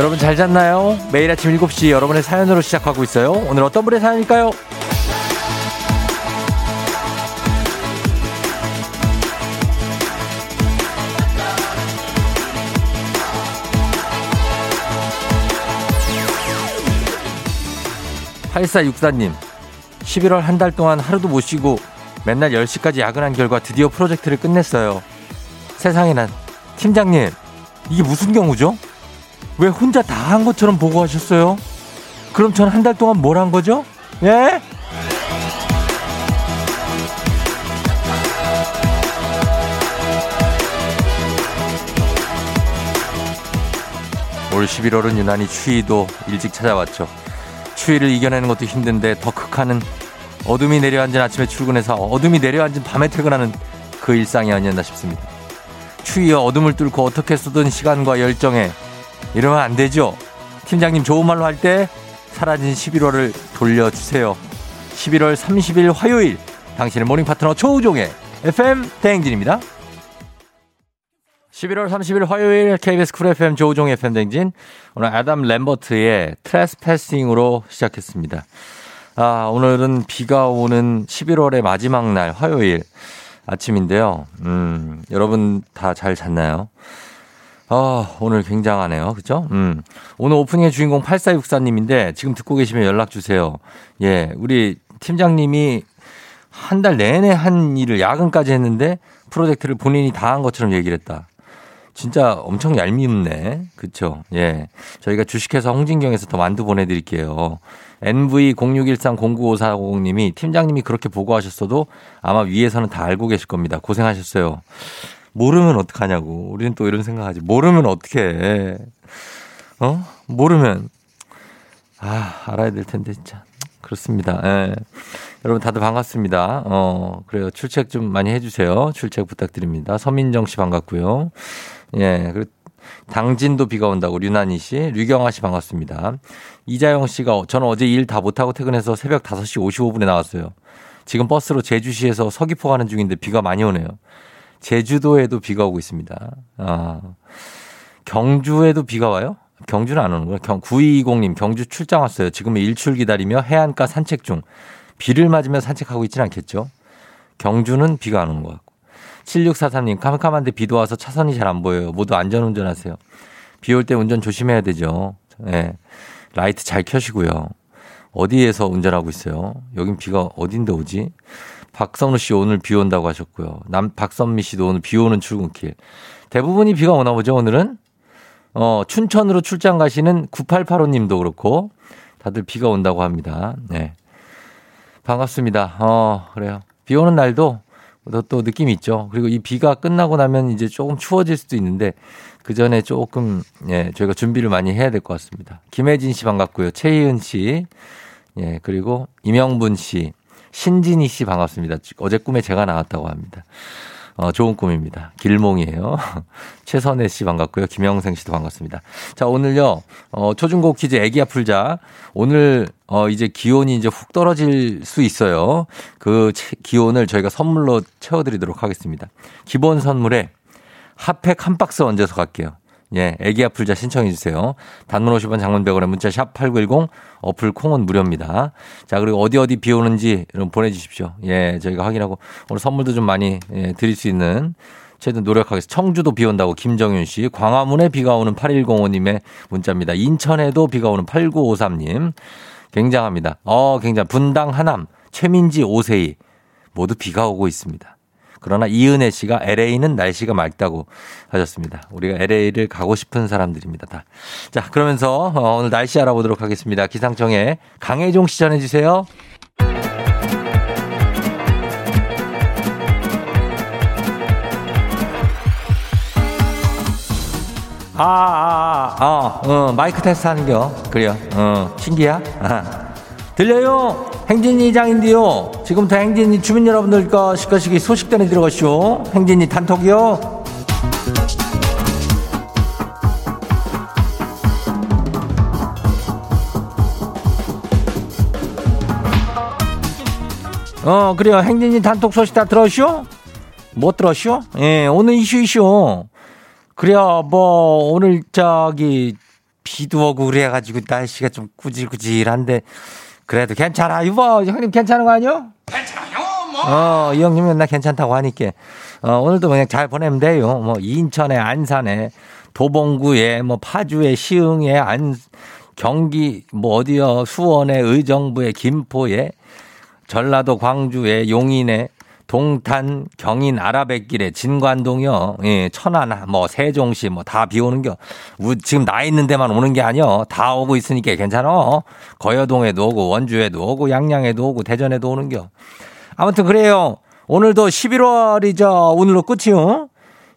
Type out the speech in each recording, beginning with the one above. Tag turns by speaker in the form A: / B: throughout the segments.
A: 여러분 잘 잤나요? 매일 아침 7시 여러분의 사연으로 시작하고 있어요. 오늘 어떤 분의 사연일까요? 8464님, 11월 한 달 동안 하루도 못 쉬고 맨날 10시까지 야근한 결과 드디어 프로젝트를 끝냈어요. 세상에 난, 팀장님, 이게 무슨 경우죠? 왜 혼자 다 한 것처럼 보고하셨어요? 그럼 전 한 달 동안 뭘 한 거죠? 예? 올 11월은 유난히 추위도 일찍 찾아왔죠. 추위를 이겨내는 것도 힘든데 더 극한은 어둠이 내려앉은 아침에 출근해서 어둠이 내려앉은 밤에 퇴근하는 그 일상이 아니었나 싶습니다. 추위와 어둠을 뚫고 어떻게 쓰던 시간과 열정에 이러면 안 되죠. 팀장님 좋은 말로 할 때 사라진 11월을 돌려주세요. 11월 30일 화요일 당신의 모닝 파트너 조우종의 FM 대행진입니다. 11월 30일 화요일 KBS 쿨 FM 조우종 FM 댕진 오늘 아담 램버트의 트레스패싱으로 시작했습니다. 아, 오늘은 비가 오는 11월의 마지막 날 화요일 아침인데요. 음, 여러분 다 잘 잤나요? 아, 오늘 굉장하네요. 그죠? 음. 오늘 오프닝의 주인공 8464님인데 지금 듣고 계시면 연락 주세요. 예, 우리 팀장님이 한 달 내내 한 일을 야근까지 했는데 프로젝트를 본인이 다 한 것처럼 얘기를 했다. 진짜 엄청 얄밉네. 그쵸? 예. 저희가 주식회사 홍진경에서 더 만두 보내드릴게요. NV0613095450님이 팀장님이 그렇게 보고하셨어도 아마 위에서는 다 알고 계실 겁니다. 고생하셨어요. 모르면 어떡하냐고. 우리는 또 이런 생각하지. 모르면 어떡해. 어? 모르면. 아, 알아야 될 텐데, 진짜. 그렇습니다. 예. 여러분 다들 반갑습니다. 어, 그래요. 출첵 좀 많이 해주세요. 출첵 부탁드립니다. 서민정 씨 반갑고요. 예. 그리고 당진도 비가 온다고 류난희 씨, 류경아 씨 반갑습니다. 이자영 씨가 저는 어제 일 다 못하고 퇴근해서 새벽 5시 55분에 나왔어요. 지금 버스로 제주시에서 서귀포 가는 중인데 비가 많이 오네요. 제주도에도 비가 오고 있습니다. 아, 경주에도 비가 와요? 경주는 안 오는구나. 경, 9220님, 경주 출장 왔어요. 지금 일출 기다리며 해안가 산책 중. 비를 맞으며 산책하고 있지는 않겠죠? 경주는 비가 안 오는 것 같고. 7643님, 캄캄한데 비도 와서 차선이 잘 안 보여요. 모두 안전 운전하세요. 비 올 때 운전 조심해야 되죠. 예. 네. 라이트 잘 켜시고요. 어디에서 운전하고 있어요? 여긴 비가 어딘데 오지? 박선우 씨 오늘 비 온다고 하셨고요. 남, 박선미 씨도 오늘 비 오는 출근길. 대부분이 비가 오나 보죠, 오늘은? 어, 춘천으로 출장 가시는 9885 님도 그렇고, 다들 비가 온다고 합니다. 네. 반갑습니다. 어, 그래요. 비 오는 날도 또, 또 느낌이 있죠. 그리고 이 비가 끝나고 나면 이제 조금 추워질 수도 있는데, 그 전에 조금, 예, 저희가 준비를 많이 해야 될 것 같습니다. 김혜진 씨 반갑고요. 최희은 씨, 예, 그리고 이명분 씨, 신진희 씨 반갑습니다. 어제 꿈에 제가 나왔다고 합니다. 어, 좋은 꿈입니다. 길몽이에요. 최선혜 씨 반갑고요. 김영생 씨도 반갑습니다. 자, 오늘요, 어, 초중고 퀴즈 애기야 풀자. 오늘, 어, 이제 기온이 이제 훅 떨어질 수 있어요. 그 기온을 저희가 선물로 채워드리도록 하겠습니다. 기본 선물에 핫팩 한 박스 얹어서 갈게요. 예, 애기 아플 자 신청해 주세요. 단문 50원 장문 100원에 문자 샵 8910 어플 콩은 무료입니다. 자, 그리고 어디 어디 비 오는지 여러분 보내 주십시오. 예, 저희가 확인하고 오늘 선물도 좀 많이 예, 드릴 수 있는 최대한 노력하겠습니다. 청주도 비 온다고 김정윤 씨, 광화문에 비가 오는 8105님의 문자입니다. 인천에도 비가 오는 8953님. 굉장합니다. 어, 굉장히 분당 하남, 최민지 오세희 모두 비가 오고 있습니다. 그러나 이은혜 씨가 LA는 날씨가 맑다고 하셨습니다. 우리가 LA를 가고 싶은 사람들입니다. 다. 자, 그러면서 어, 오늘 날씨 알아보도록 하겠습니다. 기상청에 강혜종 씨 전해주세요. 아, 아, 아, 어, 어, 마이크 테스트 하는겨. 그래요. 어, 신기야? 아. 들려요? 행진이 이장인데요. 지금부터 행진이 주민 여러분들과 시가시기 소식 전해드려가시오. 행진이 단톡이요. 어, 그래요. 행진이 단톡 소식 다 들었쇼? 못 들었쇼? 예, 오늘 이슈 이슈. 그래야 뭐 오늘 저기 비도 오고 그래 가지고 날씨가 좀 꾸질꾸질한데 그래도 괜찮아. 이봐, 형님 괜찮은 거 아니요?
B: 괜찮아요, 뭐.
A: 어, 이 형님은 나 괜찮다고 하니까. 어, 오늘도 그냥 잘 보내면 돼요. 뭐, 인천에, 안산에, 도봉구에, 뭐, 파주에, 시흥에, 안, 경기, 뭐, 어디요, 수원에, 의정부에, 김포에, 전라도 광주에, 용인에, 동탄, 경인, 아라뱃길에, 진관동이요. 예, 천안, 뭐, 세종시, 뭐, 다 비 오는겨. 우- 지금 나 있는 데만 오는 게 아니여. 다 오고 있으니까 괜찮아. 거여동에도 오고, 원주에도 오고, 양양에도 오고, 대전에도 오는겨. 아무튼 그래요. 오늘도 11월이죠. 오늘로 끝이요.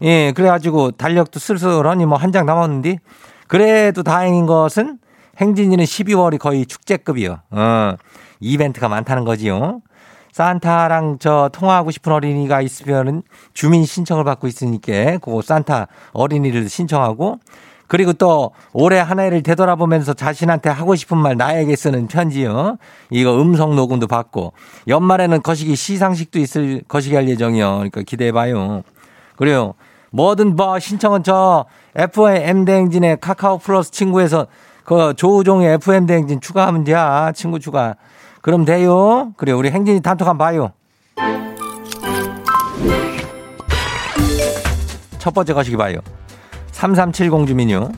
A: 예, 그래가지고 달력도 쓸쓸하니 뭐 한 장 남았는데. 그래도 다행인 것은 행진이는 12월이 거의 축제급이요. 어, 이벤트가 많다는 거지요. 산타랑 저 통화하고 싶은 어린이가 있으면은 주민 신청을 받고 있으니까 그 산타 어린이를 신청하고 그리고 또 올해 한 해를 되돌아보면서 자신한테 하고 싶은 말 나에게 쓰는 편지요. 이거 음성 녹음도 받고 연말에는 거시기 시상식도 있을 거시기 할 예정이요. 그러니까 기대해 봐요. 그래요. 뭐든 뭐 신청은 저 FM 대행진의 카카오 플러스 친구에서 그 조우종의 FM 대행진 추가하면 돼. 친구 추가. 그럼 돼요. 그래 우리 행진이 단톡 한번 봐요. 첫 번째 거시기 봐요. 3370 주민요.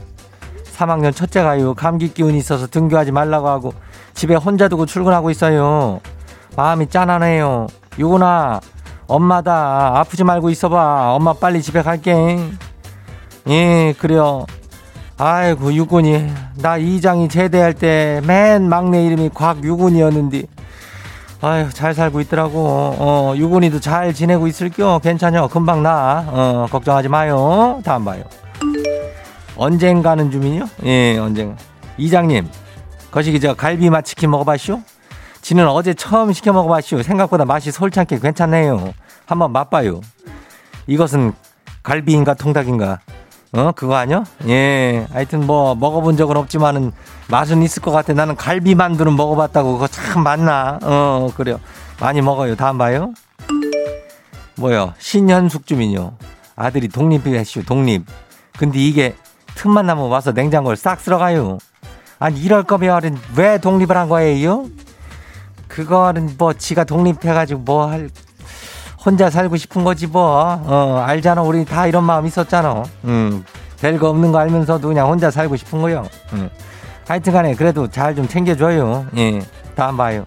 A: 3학년 첫째 가요. 감기 기운이 있어서 등교하지 말라고 하고 집에 혼자 두고 출근하고 있어요. 마음이 짠하네요. 유구나 엄마다 아프지 말고 있어봐. 엄마 빨리 집에 갈게. 예 그래요. 아이고 유군이. 나 이장이 제대할 때 맨 막내 이름이 곽유군이었는데. 아유 잘 살고 있더라고. 어 유군이도 잘 지내고 있을겨 괜찮여 금방 나어 걱정하지 마요. 다음 봐요. 언젠가는 주민요? 예 언젠가 이장님 거시기 저 갈비맛 치킨 먹어봤쇼 지는 어제 처음 시켜 먹어봤쇼 생각보다 맛이 솔찬게 괜찮네요. 한번 맛봐요. 이것은 갈비인가 통닭인가 어, 그거 아니야? 예. 하여튼 뭐, 먹어본 적은 없지만은 맛은 있을 것 같아. 나는 갈비 만두는 먹어봤다고. 그거 참 맛나. 어, 그래요. 많이 먹어요. 다음 봐요. 뭐요? 신현숙 주민요. 아들이 독립했슈, 독립. 근데 이게 틈만 나면 와서 냉장고를 싹 쓸어가요. 아니, 이럴 거면 왜 독립을 한 거예요? 그거는 뭐, 지가 독립해가지고 뭐 할, 혼자 살고 싶은 거지 뭐. 어, 알잖아. 우리 다 이런 마음 있었잖아. 음. 될거 없는 거 알면서도 그냥 혼자 살고 싶은 거요. 음. 하여튼 간에 그래도 잘 좀 챙겨줘요. 예. 다음 봐요.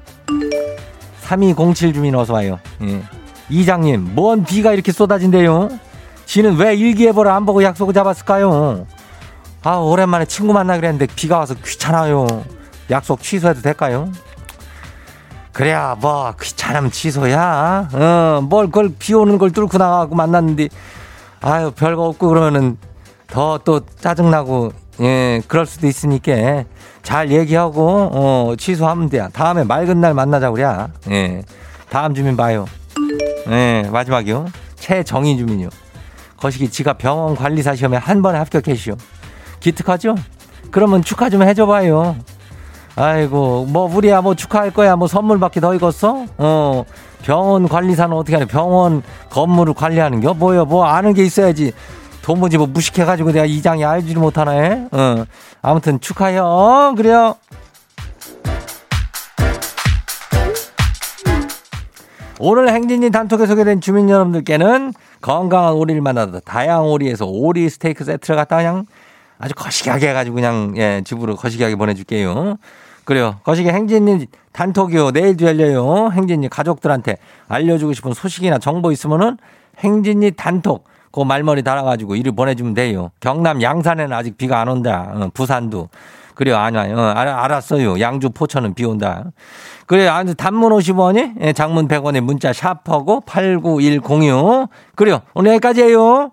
A: 3207 주민 어서 와요. 예. 이장님, 뭔 비가 이렇게 쏟아진대요? 지는 왜 일기예보를 안 보고 약속을 잡았을까요? 아, 오랜만에 친구 만나 그랬는데 비가 와서 귀찮아요. 약속 취소해도 될까요? 그래야 뭐 귀찮으면 취소야. 어, 뭘 그걸 비 오는 걸 뚫고 나가고 만났는데 아유 별거 없고 그러면은 더 또 짜증나고 예 그럴 수도 있으니까 잘 얘기하고 어 취소하면 돼. 다음에 맑은 날 만나자 그래야. 예 다음 주민 봐요. 예 마지막이요. 최정희 주민요. 거시기 지가 병원 관리사 시험에 한 번에 합격했시오. 기특하죠? 그러면 축하 좀 해줘봐요. 아이고, 뭐, 우리야, 뭐, 축하할 거야. 뭐, 선물 받기 더 익었어? 어, 병원 관리사는 어떻게 하냐. 병원 건물을 관리하는 게 뭐야, 뭐, 아는 게 있어야지. 도무지 뭐, 무식해가지고 내가 이장이 알지를 못하네. 어, 아무튼 축하해요. 어, 그래요. 오늘 행진이 단톡에 소개된 주민 여러분들께는 건강한 오리를 만나다 다양한 오리에서 오리 스테이크 세트를 갖다 그냥 아주 거시기하게 해가지고 그냥 예 집으로 거시기하게 보내줄게요. 그래요. 거시기 행진이 단톡이요. 내일도 열려요. 행진이 가족들한테 알려주고 싶은 소식이나 정보 있으면은 행진이 단톡 그 말머리 달아가지고 이를 보내주면 돼요. 경남 양산에는 아직 비가 안 온다. 어, 부산도. 그래요. 아니요. 어, 알- 알았어요. 양주 포천은 비 온다. 그래요. 아주 단문 50원이 예, 장문 100원에 문자 샤퍼고 89106. 그래요. 오늘 여기까지예요.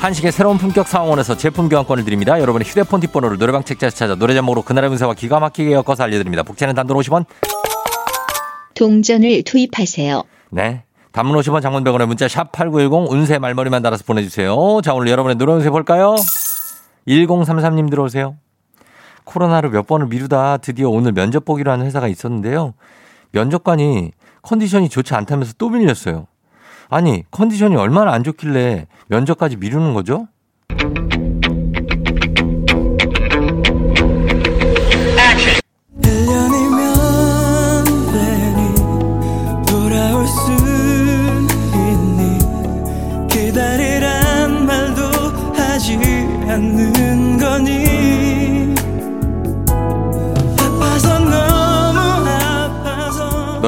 A: 한식의 새로운 품격 상황원에서 제품 교환권을 드립니다. 여러분의 휴대폰 뒷번호를 노래방 책자에서 찾아 노래 제목으로 그날의 운세와 기가 막히게 엮어서 알려드립니다. 복제는 단돈 50원.
B: 동전을 투입하세요.
A: 네. 단문 50원 장문 100원의 문자 샵 8910 운세 말머리만 달아서 보내주세요. 자 오늘 여러분의 노래 운세 볼까요? 1033님 들어오세요. 코로나를 몇 번을 미루다 드디어 오늘 면접 보기로 하는 회사가 있었는데요. 면접관이 컨디션이 좋지 않다면서 또 밀렸어요. 아니, 컨디션이 얼마나 안 좋길래 면접까지 미루는 거죠?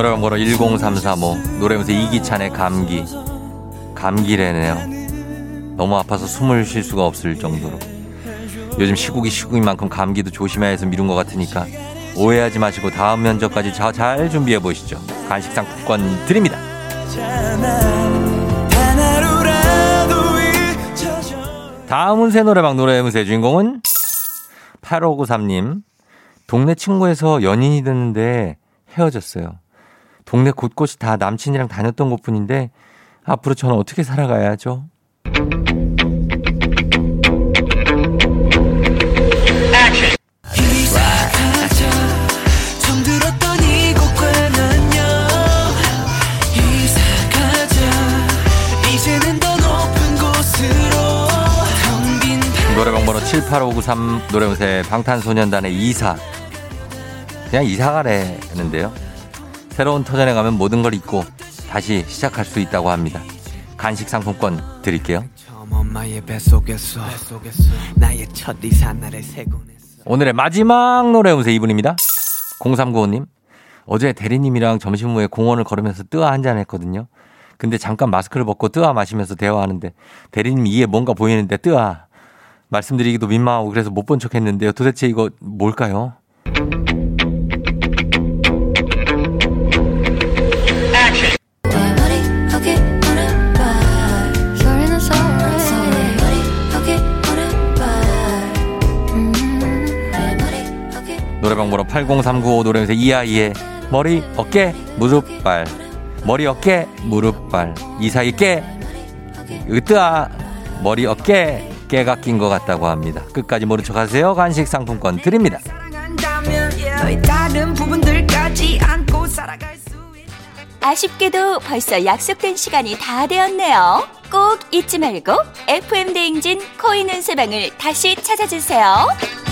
C: 아파서
A: 노래방 번호 10335 노래면서 이기찬의 감기 감기래네요. 너무 아파서 숨을 쉴 수가 없을 정도로 요즘 시국이 시국인 만큼 감기도 조심해야 해서 미룬 것 같으니까 오해하지 마시고 다음 면접까지 자- 잘 준비해 보시죠. 간식 상품권 드립니다.
C: 잖아 하나로라도 잊혀져
A: 다음 운세 노래방 노래 운세 주인공은 8593님. 동네 친구에서 연인이 됐는데 헤어졌어요. 동네 곳곳이 다 남친이랑 다녔던 곳뿐인데 앞으로 저는 어떻게
C: 곳으로 텅빈
A: 노래방 번호 78593 노래운세 방탄소년단의 이사. 그냥 이사 가래는데요. 새로운 터전에 가면 모든 걸 잊고 다시 시작할 수 있다고 합니다. 간식 상품권 드릴게요. 오늘의 마지막 노래 운세 이분입니다. 0395님. 어제 대리님이랑 점심 후에 공원을 걸으면서 뜨아 한잔 했거든요. 근데 잠깐 마스크를 벗고 뜨아 마시면서 대화하는데 대리님 이에 뭔가 보이는데 뜨아. 말씀드리기도 민망하고 그래서 못 본 척 했는데요. 도대체 이거 뭘까요? 80395 노래에서 이아이의 머리, 어깨, 무릎, 발. 머리, 어깨, 무릎, 발. 이 사이 깨, 으뜨아, 머리, 어깨, 깨가 낀 것 같다고 합니다. 끝까지 모른 척 하세요. 간식 상품권 드립니다.
D: 아쉽게도 벌써 약속된 시간이 다 되었네요. 꼭 잊지 말고 FM 대행진 코인 은세방을 다시 찾아주세요.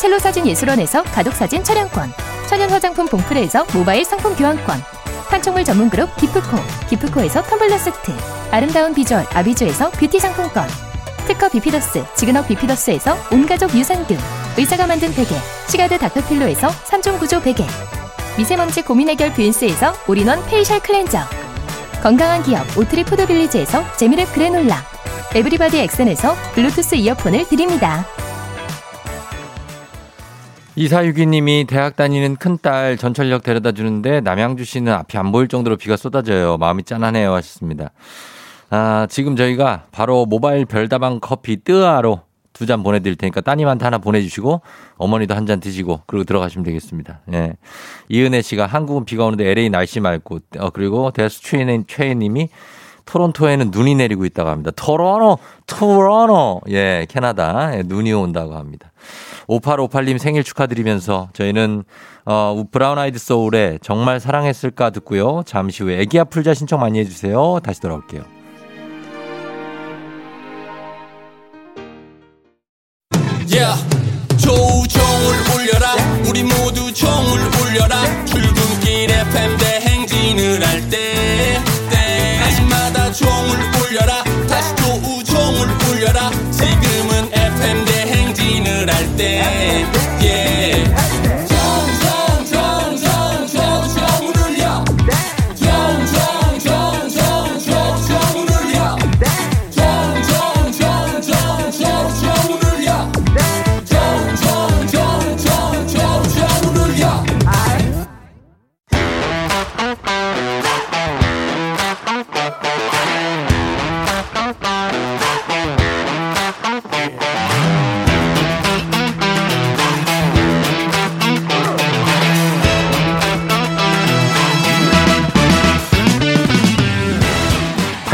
E: 첼로 사진 예술원에서 가족 사진 촬영권 천연 화장품 봉프레에서 모바일 상품 교환권 판촉물 전문 그룹 기프코 기프코에서 텀블러 세트 아름다운 비주얼 아비주에서 뷰티 상품권 특허 비피더스 지그넉 비피더스에서 온가족 유산균 의사가 만든 베개 시가드 닥터필로에서 3종 구조 베개 미세먼지 고민 해결 뷰인스에서 올인원 페이셜 클렌저 건강한 기업 오트리 푸드빌리지에서 재미랩 그래놀라 에브리바디 엑센에서 블루투스 이어폰을 드립니다.
A: 이사유기님이 대학 다니는 큰딸 전철역 데려다 주는데 남양주시는 앞이 안 보일 정도로 비가 쏟아져요. 마음이 짠하네요 하셨습니다. 아, 지금 저희가 바로 모바일 별다방 커피 뜨아로 두 잔 보내드릴 테니까 따님한테 하나 보내주시고 어머니도 한 잔 드시고 그리고 들어가시면 되겠습니다. 예. 이은혜 씨가 한국은 비가 오는데 LA 날씨 맑고 어, 그리고 대수 최인, 최인님이 토론토에는 눈이 내리고 있다고 합니다. 토론토, 토론토. 예, 캐나다. 예, 눈이 온다고 합니다. 5858님 생일 축하드리면서 저희는 어, 브라운 아이드 소울의 정말 사랑했을까 듣고요. 잠시 후에 애기야 풀자 신청 많이 해주세요. 다시 돌아올게요.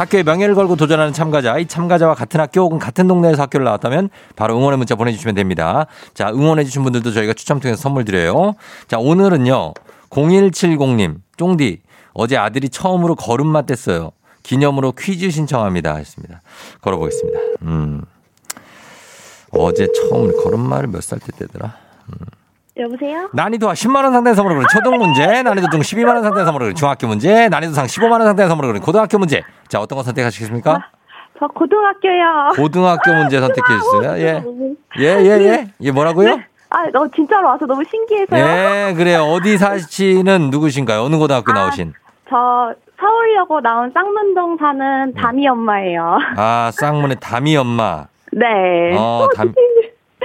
A: 학교의 명예를 걸고 도전하는 참가자, 이 참가자와 같은 학교 혹은 같은 동네에서 학교를 나왔다면 바로 응원의 문자 보내주시면 됩니다. 자, 응원해주신 분들도 저희가 추첨 통해서 선물 드려요. 자, 오늘은요, 0170님, 쫑디, 어제 아들이 처음으로 걸음마 뗐어요. 기념으로 퀴즈 신청합니다. 했습니다. 걸어보겠습니다. 음. 어제 처음 걸음마를 몇 살 때 떼더라?
F: 여보세요?
A: 난이도와 10만원 상당의 선물을 그린 초등 문제, 난이도 등 12만원 상당의 선물을 그린 중학교 문제, 난이도 상 15만원 상당의 선물을 그린 고등학교 문제. 자, 어떤 거 선택하시겠습니까?
F: 저 고등학교요.
A: 고등학교 문제 선택해 주세요. 예. 예, 예, 예. 예, 뭐라고요?
F: 아, 너 진짜로 와서 너무 신기해서요.
A: 예, 그래요. 어디 사시는 누구신가요? 어느 고등학교 나오신?
F: 저 서울여고 나온 쌍문동 사는 담이 엄마예요.
A: 아, 쌍문의 담이 엄마.
F: 네.
A: 어, 담,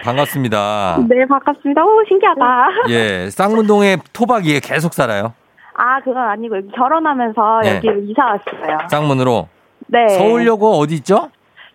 A: 반갑습니다.
F: 네, 반갑습니다. 오, 신기하다.
A: 예, 쌍문동에 토박이에 계속 살아요.
F: 아, 그건 아니고 여기 결혼하면서
A: 네.
F: 여기로 이사 왔어요.
A: 쌍문으로.
F: 네.
A: 서울여고 어디 있죠?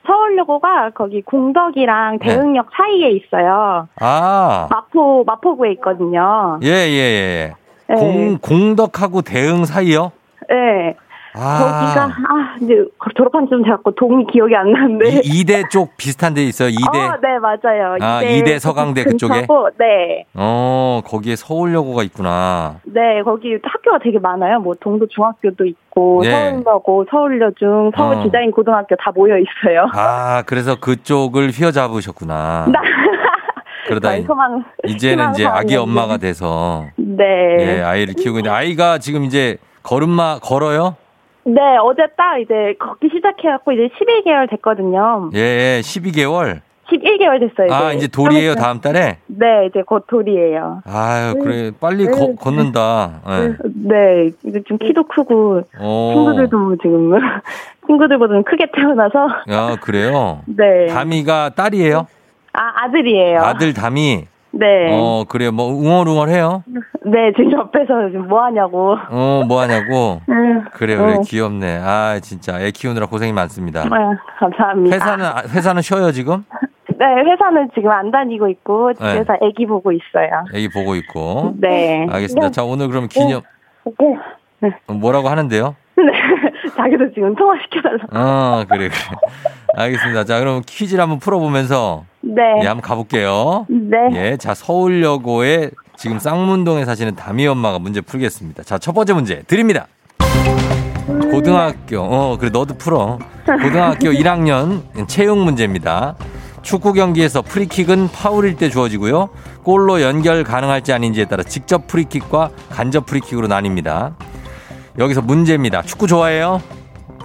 F: 서울여고가 거기 공덕이랑
A: 네.
F: 대흥역 사이에 있어요.
A: 아,
F: 마포 마포구에 있거든요.
A: 예, 예, 예.
F: 네.
A: 공, 공덕하고 대흥 사이요?
F: 네.
A: 아.
F: 거기가 아 이제 졸업한 지좀 돼갖고 동이 기억이 안 나는데.
A: 이, 이대 쪽 비슷한 데 있어요. 이대.
F: 어, 네 맞아요.
A: 아, 이대 서강대 그쪽에?
F: 네,
A: 어, 거기에 서울여고가 있구나.
F: 네 거기 학교가 되게 많아요. 뭐 동도 중학교도 있고
A: 예.
F: 서울여고, 서울여중, 서울
A: 어.
F: 디자인 고등학교 다 모여 있어요.
A: 아, 그래서 그쪽을 휘어잡으셨구나. 그러다 이-
F: 소망,
A: 이제는 이제 아기. 엄마가 돼서
F: 네.
A: 예, 아이를 키우고 있는데 아이가 지금 이제 걸음마 걸어요?
F: 네 어제 딱 이제 걷기 시작해갖고 이제 11개월 됐거든요.
A: 예, 예, 12개월.
F: 11개월 됐어요.
A: 아, 이제 돌이에요,
F: 좀
A: 다음 달에?
F: 네 이제 곧 돌이에요.
A: 아유, 그래. 빨리
F: 네.
A: 거- 걷는다. 예.
F: 네 이제 좀 키도 크고
A: 어.
F: 친구들도 지금 친구들보다는 크게 태어나서
A: 야, 그래요?
F: 네.
A: 다미가 딸이에요?
F: 아 아들이에요.
A: 아들 다미.
F: 네.
A: 어, 그래요. 뭐 웅얼웅얼해요?
F: 네 지금 옆에서 지금 뭐 하냐고.
A: 어, 뭐 하냐고?
F: 음,
A: 그래, 그래.
F: 어.
A: 귀엽네. 아, 진짜. 애 키우느라 고생이 많습니다.
F: 아, 감사합니다.
A: 회사는, 아, 회사는 쉬어요, 지금?
F: 네 회사는 지금 안 다니고 있고 집에서 아기 보고 있어요.
A: 애기 보고 있고.
F: 네.
A: 알겠습니다. 자, 오늘 그럼 기념,
F: 네.
A: 어, 뭐라고 하는데요?
F: 네. 자기도 지금 통화시켜달라고.
A: 어, 그래, 그래. 알겠습니다. 자, 그럼 퀴즈를 한번 풀어보면서,
F: 네.
A: 예, 한번 가볼게요.
F: 네.
A: 예, 자, 서울여고에 지금 쌍문동에 사시는 담이 엄마가 문제 풀겠습니다. 자, 첫 번째 문제 드립니다. 고등학교, 어, 그래, 너도 풀어. 고등학교 1학년 체육 문제입니다. 축구 경기에서 프리킥은 파울일 때 주어지고요. 골로 연결 가능할지 아닌지에 따라 직접 프리킥과 간접 프리킥으로 나뉩니다. 여기서 문제입니다. 축구 좋아해요?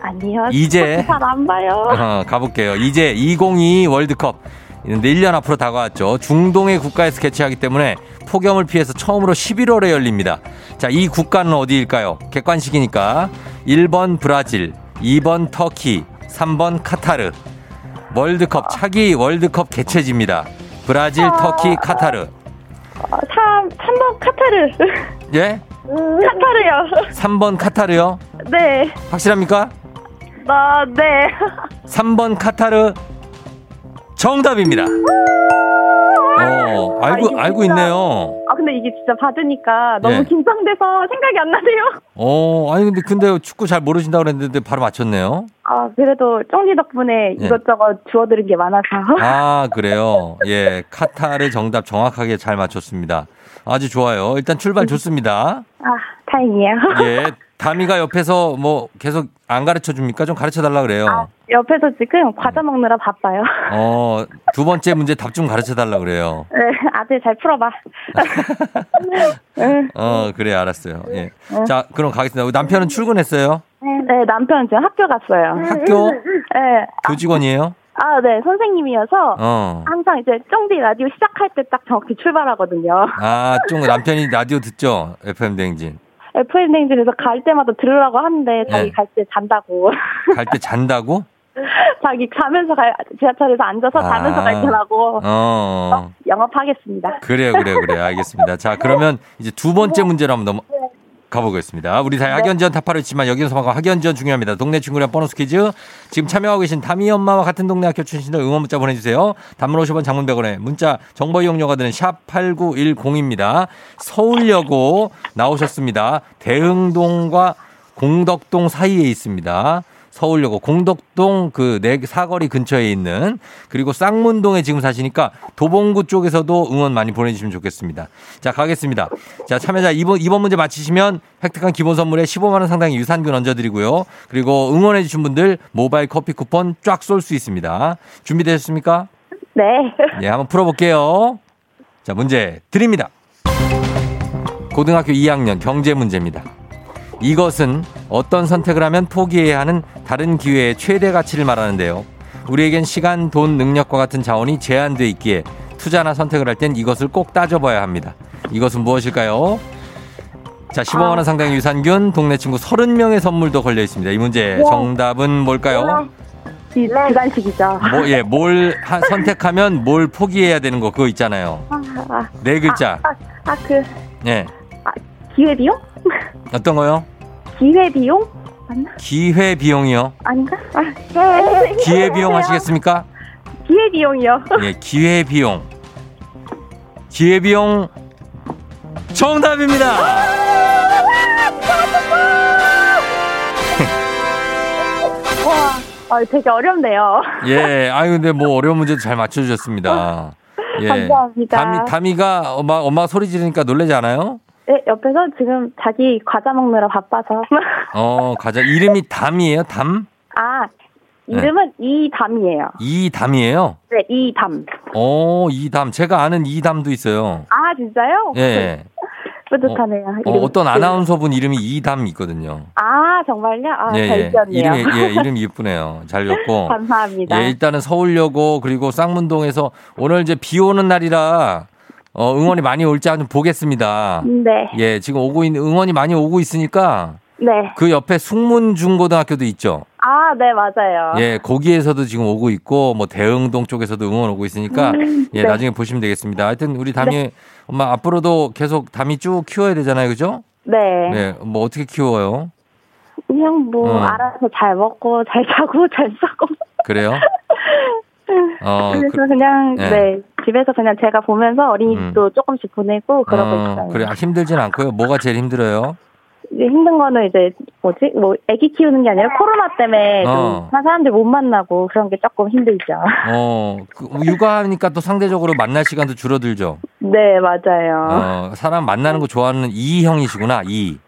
F: 아니요.
A: 이제-
F: 잘안 봐요.
A: 어, 가볼게요. 이제 2022 월드컵. 이제 1년 앞으로 다가왔죠. 중동의 국가에서 개최하기 때문에 폭염을 피해서 처음으로 11월에 열립니다. 자, 이 국가는 어디일까요? 객관식이니까. 1번 브라질, 2번 터키, 3번 카타르. 월드컵, 차기 월드컵 개최지입니다. 브라질, 터키, 카타르.
F: 어, 3, 3번 카타르.
A: 예?
F: 카타르요.
A: 3번 카타르요?
F: 네.
A: 확실합니까?
F: 나, 네.
A: 3번 카타르 정답입니다. 어,
F: 아,
A: 알고,
F: 이게
A: 알고
F: 진짜-
A: 있네요.
F: 아, 근데 이게 진짜 받으니까 너무
A: 예.
F: 긴장돼서 생각이 안 나네요.
A: 어, 아니, 근데, 근데 축구 잘 모르신다고 그랬는데 바로 맞췄네요.
F: 아, 그래도 쫑디 덕분에
A: 예.
F: 이것저것 주워들은 게 많아서.
A: 아, 그래요. 예, 카타르 정답 정확하게 잘 맞췄습니다. 아주 좋아요. 일단 출발 좋습니다.
F: 아, 다행이에요.
A: 예, 다미가 옆에서 뭐 계속 안 가르쳐 줍니까? 좀 가르쳐 달라 그래요.
F: 아, 옆에서 지금 과자 먹느라 바빠요.
A: 어, 두 번째 문제 답 좀 가르쳐 달라 그래요.
F: 네, 아들 잘 풀어봐. 응.
A: 어, 그래, 알았어요. 예. 자, 그럼 가겠습니다. 남편은 출근했어요?
F: 네, 남편 지금 학교 갔어요.
A: 학교?
F: 네.
A: 교직원이에요?
F: 아, 네, 선생님이어서
A: 어.
F: 항상 이제 쫑디 라디오 시작할 때 딱 정확히 출발하거든요.
A: 아, 좀 남편이 라디오 듣죠? FM 대행진.
F: FM 행진에서 갈 때마다 들으라고 하는데 자기
A: 네.
F: 갈때 잔다고.
A: 갈 때 잔다고?
F: 자기 가면서 갈 지하철에서 앉아서
A: 아.
F: 자면서 갈 거라고
A: 어.
F: 영업하겠습니다.
A: 그래요, 그래요, 그래요. 알겠습니다. 자, 그러면 이제 두 번째 문제로 한번 넘어 가보겠습니다. 우리 사회 학연 지원 타파를 있지만 여기서 방금 학연 지원 중요합니다. 동네 친구랑 보너스 퀴즈. 지금 참여하고 계신 담이 엄마와 같은 동네 학교 출신들 응원 문자 보내주세요. 단문 50원 장문 100원에 문자 정보 이용료가 드는 샵 8910입니다. 서울여고 나오셨습니다. 대흥동과 공덕동 사이에 있습니다. 서울여고 공덕동 그네 사거리 근처에 있는 그리고 쌍문동에 지금 사시니까 도봉구 쪽에서도 응원 많이 보내주시면 좋겠습니다. 자 가겠습니다. 자 참여자 이번 이번 문제 맞히시면 획득한 기본 선물에 15만 원 상당의 유산균 얹어드리고요. 그리고 응원해주신 분들 모바일 커피 쿠폰 쫙 쏠 수 있습니다. 준비되셨습니까?
F: 네.
A: 예, 한번 풀어볼게요. 자 문제 드립니다. 고등학교 2학년 경제 문제입니다. 이것은 어떤 선택을 하면 포기해야 하는 다른 기회의 최대 가치를 말하는데요. 우리에겐 시간, 돈, 능력과 같은 자원이 제한돼 있기에 투자나 선택을 할 땐 이것을 꼭 따져봐야 합니다. 이것은 무엇일까요? 자, 15만 원 상당의 유산균, 동네 친구 30명의 선물도 걸려 있습니다. 이 문제 정답은 뭘까요?
F: 이 주간식이죠.
A: 뭐, 예, 뭘 하- 선택하면 뭘 포기해야 되는 거 그거 있잖아요.
F: 아, 아,
A: 네 글자.
F: 아, 아, 그
A: 예.
F: 기회비용?
A: 어떤 거요?
F: 기회비용? 맞나?
A: 기회 비용이요.
F: 아닌가? 아,
A: 기회 비용 하시겠습니까?
F: 기회비용이요.
A: 예, 기회 비용. 기회 비용 정답입니다.
F: 와, 아, 되게 어렵네요.
A: 예, 아유 근데 뭐 어려운 문제도 잘 맞춰 주셨습니다. 예.
F: 감사합니다.
A: 담이 담이가 엄마 엄마 소리 지르니까 놀라지 않아요?
F: 네, 옆에서 지금 자기 과자 먹느라 바빠서.
A: 어, 가자. 이름이 담이에요? 담?
F: 아, 이름은 이담이에요.
A: 이담이에요?
F: 네, 이담.
A: 어, 이담. 제가 아는 이담도 있어요.
F: 아, 진짜요?
A: 예.
F: 뿌듯하네요.
A: 어,
F: 이름.
A: 어떤 아나운서분 이름이 이담 있거든요.
F: 아, 정말요? 아,
A: 예,
F: 잘
A: 예.
F: 지었네요.
A: 이름이, 예, 이름이 이쁘네요. 잘 지었고.
F: 감사합니다.
A: 예, 일단은 서울여고 그리고 쌍문동에서 오늘 이제 비 오는 날이라 어, 응원이 많이 올지 한번 보겠습니다.
F: 네.
A: 예, 지금 오고 있는 응원이 많이 오고 있으니까
F: 네.
A: 그 옆에 숭문중고등학교도 있죠.
F: 아, 네, 맞아요.
A: 예, 거기에서도 지금 오고 있고 뭐 대흥동 쪽에서도 응원 오고 있으니까
F: 음,
A: 예,
F: 네.
A: 나중에 보시면 되겠습니다. 하여튼 우리 담이 엄마 앞으로도 계속 담이 쭉 키워야 되잖아요. 그죠?
F: 네.
A: 네. 뭐 어떻게 키워요?
F: 그냥 뭐,
A: 어.
F: 알아서 잘 먹고, 잘 자고, 잘 싸고.
A: 그래요? 어,
F: 그래서
A: 그-
F: 그, 냥
A: 네.
F: 네. 집에서 그냥 제가 보면서 어린이집도 조금씩 보내고 그러고
A: 어,
F: 있어요.
A: 그래. 아, 힘들진 않고요. 뭐가 제일 힘들어요?
F: 이제 힘든 거는 이제 뭐지? 뭐 아기 키우는 게 아니라 코로나 때문에
A: 어.
F: 좀 사람들 못 만나고 그런 게 조금 힘들죠.
A: 어, 그 육아하니까 또 상대적으로 만날 시간도 줄어들죠.
F: 네, 맞아요.
A: 어, 사람 만나는 거 좋아하는 이 형이시구나. 이.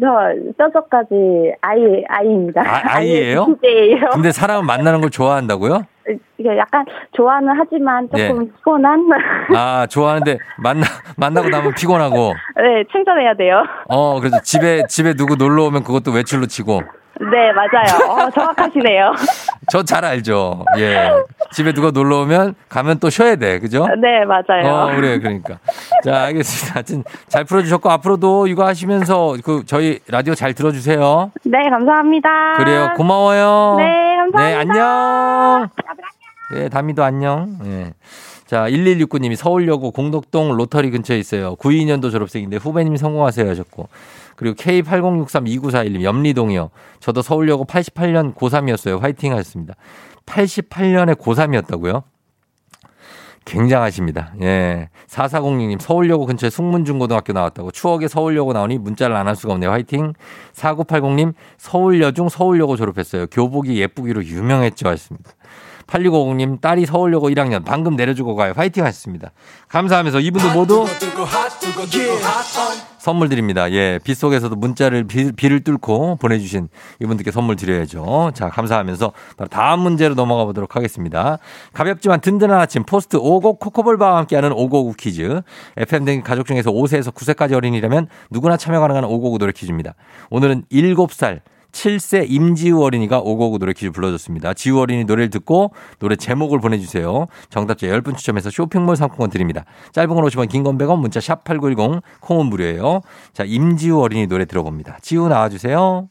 F: 저 뼛속까지 아이 아이입니다.
A: 아, 아이예요? 근데 사람을 만나는 걸 좋아한다고요?
F: 지금 약간 좋아는 하지만 조금
A: 예.
F: 피곤한.
A: 아, 좋아하는데 만나, 만나고 나면 피곤하고,
F: 네, 충전해야 돼요.
A: 어, 그래서 집에, 집에 누구 놀러 오면 그것도 외출로 치고,
F: 네, 맞아요. 어, 정확하시네요.
A: 저 잘 알죠. 예. 집에 누가 놀러 오면 가면 또 쉬어야 돼. 그죠?
F: 네, 맞아요.
A: 어, 그래, 그러니까. 자, 알겠습니다. 하여튼 잘 풀어주셨고, 앞으로도 이거 하시면서 그 저희 라디오 잘 들어주세요.
F: 네, 감사합니다.
A: 그래요. 고마워요.
F: 네, 감사합니다.
A: 네, 안녕. 네, 다미도 안녕. 예. 자, 1169님이 서울여고 공덕동 로터리 근처에 있어요. 92년도 졸업생인데 후배님이 성공하세요 하셨고. 그리고 K80632941님 염리동이요. 저도 서울여고 88년 고3이었어요. 화이팅 하셨습니다. 88년에 고3이었다고요? 굉장하십니다. 예. 4406님, 서울여고 근처에 숙문중고등학교 나왔다고. 추억의 서울여고 나오니 문자를 안 할 수가 없네요. 화이팅. 4980님, 서울여중 서울여고 졸업했어요. 교복이 예쁘기로 유명했죠. 하셨습니다. 8650님, 딸이 서울여고 1학년 방금 내려주고 가요. 화이팅 하셨습니다. 감사하면서 이분들 모두 선물 드립니다. 예. 빗속에서도 문자를 비, 비를 뚫고 보내주신 이분들께 선물 드려야죠. 자, 감사하면서 바로 다음 문제로 넘어가 보도록 하겠습니다. 가볍지만 든든한 아침 포스트 오곡 코코볼바와 함께하는 오고구 퀴즈. FM 댕 가족 중에서 5세에서 9세까지 어린이라면 누구나 참여 가능한 오고구 노래 퀴즈입니다. 오늘은 7살 7세 임지우 어린이가 오고오고 노래 퀴즈 불러줬습니다. 지우 어린이 노래를 듣고 노래 제목을 보내주세요. 정답자 10분 추첨해서 쇼핑몰 상품권 드립니다. 짧은 건 50원, 긴 건 100원, 문자 샵 8910, 콩은 무료예요. 자, 임지우 어린이 노래 들어봅니다. 지우 나와주세요.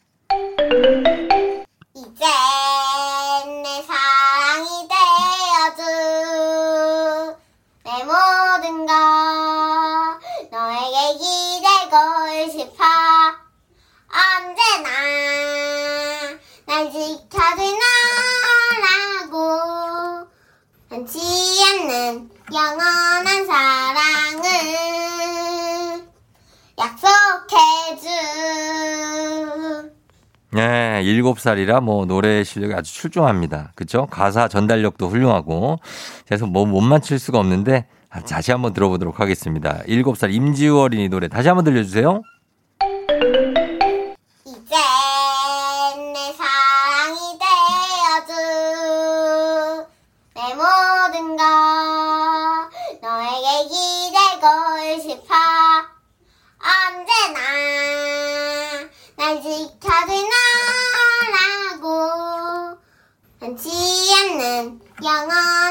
G: 변치 않는 영원한 사랑을 약속해준
A: 네, 7살이라 뭐 노래 실력이 아주 출중합니다. 그쵸? 가사 전달력도 훌륭하고. 그래서 뭐 못 맞힐 수가 없는데 아, 다시 한번 들어보도록 하겠습니다. 7살 임지우 어린이 노래 다시 한번 들려주세요.
G: 날 지켜줄 너라고. 변치 않는 영원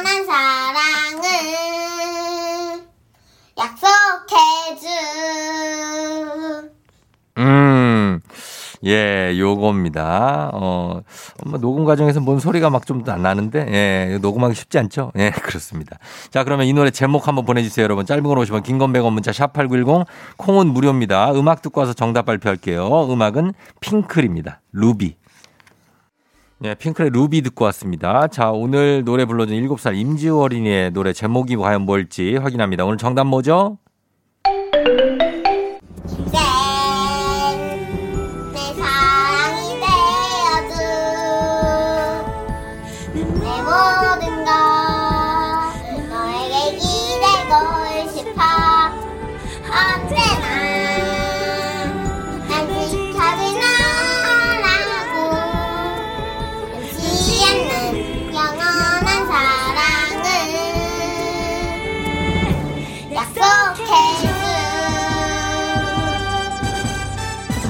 A: 예, 요겁니다. 어, 뭐 녹음 과정에서 뭔 소리가 막좀안 나는데, 예, 녹음하기 쉽지 않죠? 예, 그렇습니다. 자, 그러면 이 노래 제목 한번 보내주세요, 여러분. 짧은 걸 오시면 긴건 100원 문자 샵8910, 콩은 무료입니다. 음악 듣고 와서 정답 발표할게요. 음악은 핑클입니다. 루비. 네, 핑클의 루비 듣고 왔습니다. 자, 오늘 노래 불러준 7살 임지우 어린이의 노래 제목이 과연 뭘지 확인합니다. 오늘 정답 뭐죠?
G: 이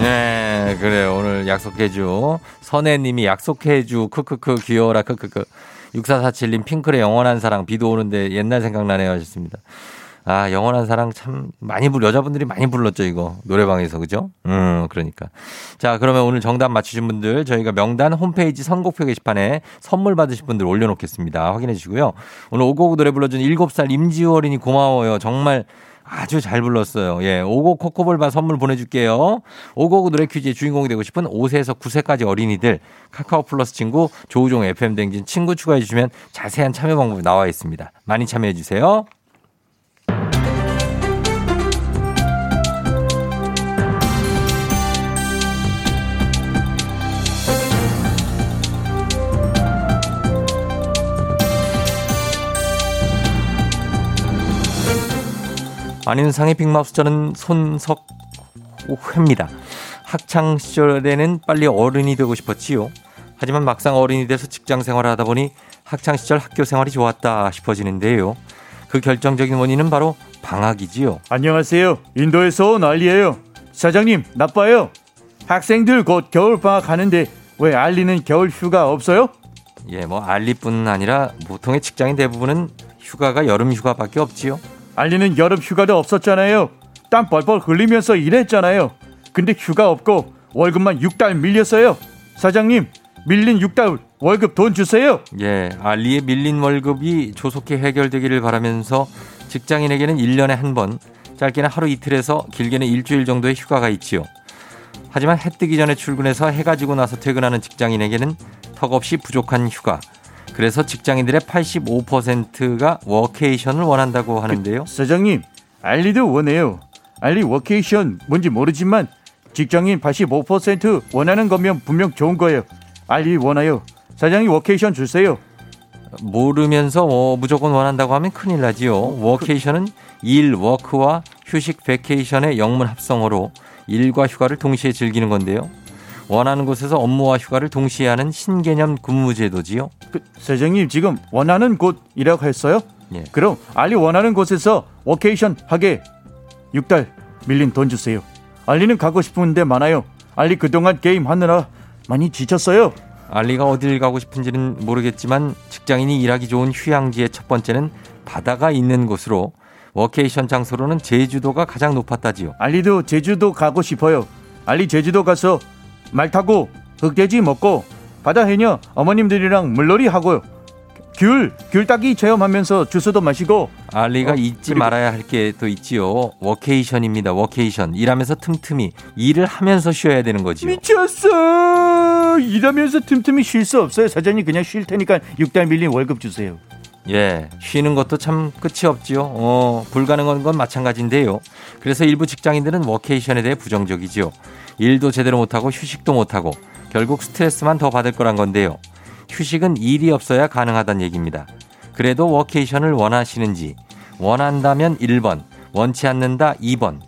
A: 네, 그래요. 오늘 약속해줘. 선혜님이 약속해줘. 크크크 귀여워라. 크크크. 6447님 핑클의 영원한 사랑 비도 오는데 옛날 생각나네요 하셨습니다. 아, 영원한 사랑 참 많이 불 여자분들이 많이 불렀죠, 이거. 노래방에서 그죠? 음, 그러니까. 자, 그러면 오늘 정답 맞추신 분들 저희가 명단 홈페이지 선곡표 게시판에 선물 받으실 분들 올려 놓겠습니다. 확인해 주시고요. 오늘 오고고 노래 불러 준 7살 임지우 어린이 고마워요. 정말 아주 잘 불렀어요. 예, 오고 코코볼바 선물 보내줄게요. 오고고 노래 퀴즈의 주인공이 되고 싶은 5세에서 9세까지 어린이들 카카오 플러스 친구 조우종 FM 댕진 친구 추가해 주시면 자세한 참여 방법이 나와 있습니다. 많이 참여해 주세요. 안윤상의 빅마우스 저는 손석회입니다. 학창 시절에는 빨리 어른이 되고 싶었지요. 하지만 막상 어른이 돼서 직장 생활을 하다 보니 학창 시절 학교 생활이 좋았다 싶어지는데요. 그 결정적인 원인은 바로 방학이지요.
H: 안녕하세요. 인도에서 온 알리예요. 사장님, 나빠요. 학생들 곧 겨울 방학 하는데 왜 알리는 겨울 휴가 없어요?
A: 예, 뭐 알리뿐 아니라 보통의 직장인 대부분은 휴가가 여름 휴가밖에 없지요.
H: 알리는 여름 휴가도 없었잖아요. 땀 뻘뻘 흘리면서 일했잖아요. 근데 휴가 없고 월급만 6달 밀렸어요. 사장님, 밀린 6달 월급 돈 주세요.
A: 예, 알리의 밀린 월급이 조속히 해결되기를 바라면서 직장인에게는 1년에 한 번, 짧게는 하루 이틀에서 길게는 일주일 정도의 휴가가 있지요. 하지만 해 뜨기 전에 출근해서 해가 지고 나서 퇴근하는 직장인에게는 턱없이 부족한 휴가. 그래서 직장인들의 85%가 워케이션을 원한다고 하는데요.
H: 사장님, 알리도 원해요. 알리 워케이션 뭔지 모르지만 직장인 85% 원하는 거면 분명 좋은 거예요. 알리 원해요. 사장님 워케이션 주세요.
A: 모르면서 어, 무조건 원한다고 하면 큰일 나지요. workation은 일, 워크와 휴식, vacation의 영문 합성어로 일과 휴가를 동시에 즐기는 건데요. 원하는 곳에서 업무와 휴가를 동시에 하는 신개념 근무제도지요.
H: 그, 사장님 지금 원하는 곳이라고 했어요?
A: 예.
H: 그럼 알리 원하는 곳에서 워케이션 하게 6달 밀린 돈 주세요. 알리는 가고 싶은 데 많아요. 알리 그동안 게임 하느라 많이 지쳤어요.
A: 알리가 어딜 가고 싶은지는 모르겠지만 직장인이 일하기 좋은 휴양지의 첫 번째는 바다가 있는 곳으로 워케이션 장소로는 제주도가 가장 높았다지요.
H: 알리도 제주도 가고 싶어요. 알리 제주도 가서 말 타고 흑돼지 먹고 바다 해녀 어머님들이랑 물놀이 하고요. 귤, 귤 따기 체험하면서 주스도 마시고
A: 알리가
H: 어,
A: 잊지
H: 그리고-
A: 말아야 할 게 또 있지요. 워케이션입니다. 워케이션. 일하면서 틈틈이 일을 하면서 쉬어야 되는 거지요.
H: 미쳤어. 일하면서 틈틈이 쉴 수 없어요. 사장님 그냥 쉴 테니까 6달 밀린 월급 주세요.
A: 예, 쉬는 것도 참 끝이 없지요. 어, 불가능한 건 마찬가지인데요. 그래서 일부 직장인들은 워케이션에 대해 부정적이지요. 일도 제대로 못하고 휴식도 못하고 결국 스트레스만 더 받을 거란 건데요. 휴식은 일이 없어야 가능하다는 얘기입니다. 그래도 워케이션을 원하시는지 원한다면 1번, 원치 않는다 2번.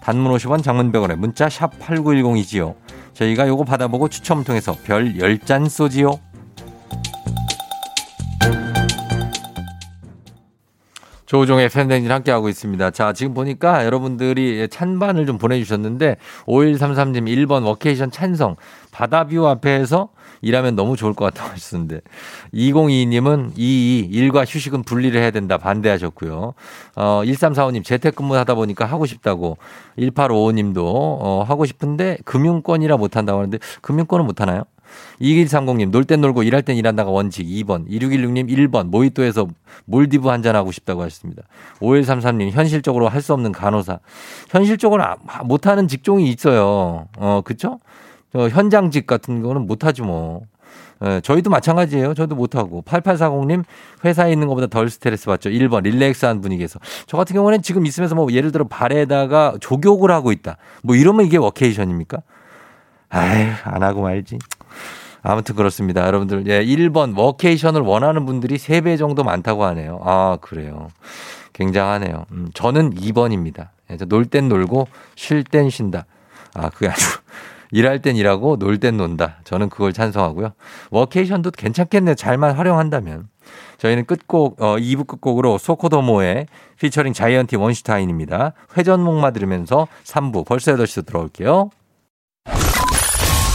A: 단문 50원 장문병원에 문자 샵 8910이지요. 저희가 요거 받아보고 추첨 통해서 별 10잔 쏘지요. 조우종의 팬데믹 함께하고 있습니다. 자, 지금 보니까 여러분들이 찬반을 좀 보내주셨는데, 5133님 1번 워케이션 찬성. 바다뷰 앞에서 일하면 너무 좋을 것 같다고 하셨는데, 2022님은 22, 일과 휴식은 분리를 해야 된다 반대하셨고요. 어, 1345님 재택근무 하다 보니까 하고 싶다고, 1855님도 어, 하고 싶은데 금융권이라 못한다고 하는데, 금융권은 못하나요? 2130님, 놀 땐 놀고 일할 땐 일한다가 원칙 2번. 2616님 1번. 모히또에서 몰디브 한잔하고 싶다고 하셨습니다. 5133님, 현실적으로 할 수 없는 간호사. 현실적으로 아- 못하는 직종이 있어요. 어, 그쵸? 저 현장직 같은 거는 못하지 뭐. 예, 저희도 마찬가지예요. 저도 못하고. 8840님, 회사에 있는 것보다 덜 스트레스 받죠. 1번, 릴렉스한 분위기에서. 저 같은 경우는 지금 있으면서 뭐 예를 들어 발에다가 조욕을 하고 있다. 뭐 이러면 이게 워케이션입니까? 아이, 안 하고 말지. 아무튼 그렇습니다. 여러분들, 예, 1번 워케이션을 원하는 분들이 3배 정도 많다고 하네요. 아, 그래요. 굉장하네요. 음, 저는 2번입니다. 예, 놀땐 놀고 쉴 땐 쉰다. 아, 그게 아니고 일할 땐 일하고 놀 땐 논다. 저는 그걸 찬성하고요. 워케이션도 괜찮겠네요. 잘만 활용한다면. 저희는 끝곡, 어, 2부 끝곡으로 소코도모의 피처링 자이언티 원슈타인입니다. 회전목마 들으면서 3부 벌써 8시로 들어올게요.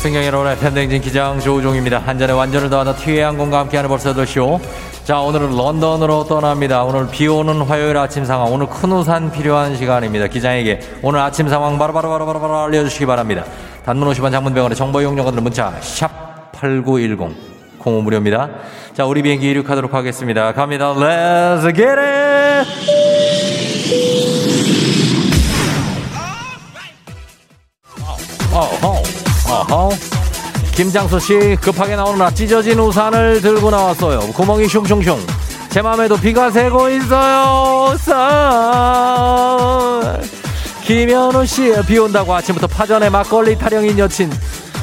A: 승경 여러분의 팬댕진 기장 조우종입니다. 한 잔의 완전을 더하다 티웨이 항공과 함께하는 벌써 8시오. 자, 오늘은 런던으로 떠납니다. 오늘 비 오는 화요일 아침 상황. 오늘 큰 우산 필요한 시간입니다. 기장에게 오늘 아침 상황 바로바로바로바로 알려주시기 바랍니다. 단문 50원 장문병원의 정보 이용료들은 문자 샵8910 공호 무료입니다. 자, 우리 비행기 이륙하도록 하겠습니다. 갑니다. Let's get it! 어허. 김장수 씨 급하게 나오느라 찢어진 우산을 들고 나왔어요. 구멍이 슝슝슝. 제 맘에도 비가 새고 있어요. 쌀. 김현우 씨, 비 온다고 아침부터 파전에 막걸리 타령인 여친.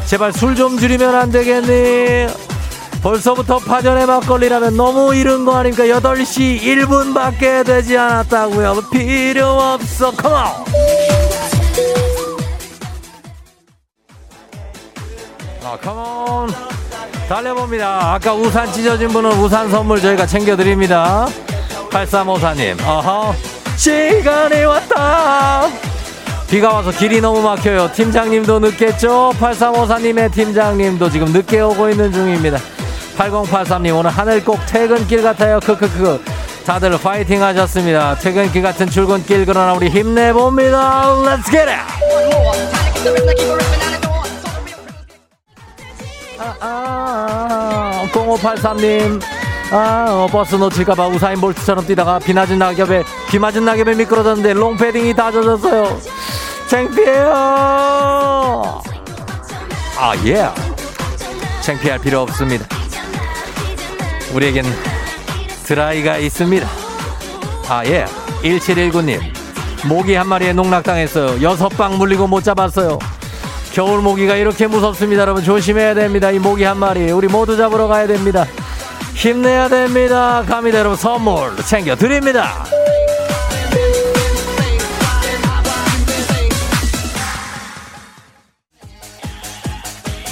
A: 제발 술 좀 줄이면 안 되겠니? 벌써부터 파전에 막걸리라면 너무 이른 거 아닙니까? 8시 1분밖에 되지 않았다고요. 필요 없어. 컴온! 아, 컴온! 달려봅니다. 아까 우산 찢어진 분은 우산 선물 저희가 챙겨드립니다. 8354님, 어허, 시간이 왔다! 비가 와서 길이 너무 막혀요. 팀장님도 늦겠죠? 8354님의 팀장님도 지금 늦게 오고 있는 중입니다. 8083님, 오늘 하늘 꼭 퇴근길 같아요. 크크크. 다들 파이팅 하셨습니다. 퇴근길 같은 출근길, 그러나 우리 힘내봅니다. Let's! 아, 0583님. 아, 어, 버스 놓칠까봐 우사인 볼트처럼 뛰다가 비 맞은 낙엽에, 비 맞은 낙엽에 미끄러졌는데 롱패딩이 다 젖었어요. 창피해요! 아, 예. 창피할 필요 없습니다. 우리에겐 드라이가 있습니다. 아, 예. 1719님. 모기 한 마리에 농락당했어요. 여섯 방 물리고 못 잡았어요. 겨울 모기가 이렇게 무섭습니다. 여러분 조심해야 됩니다. 이 모기 한 마리 우리 모두 잡으러 가야 됩니다. 힘내야 됩니다. 갑니다. 여러분 선물 챙겨 드립니다.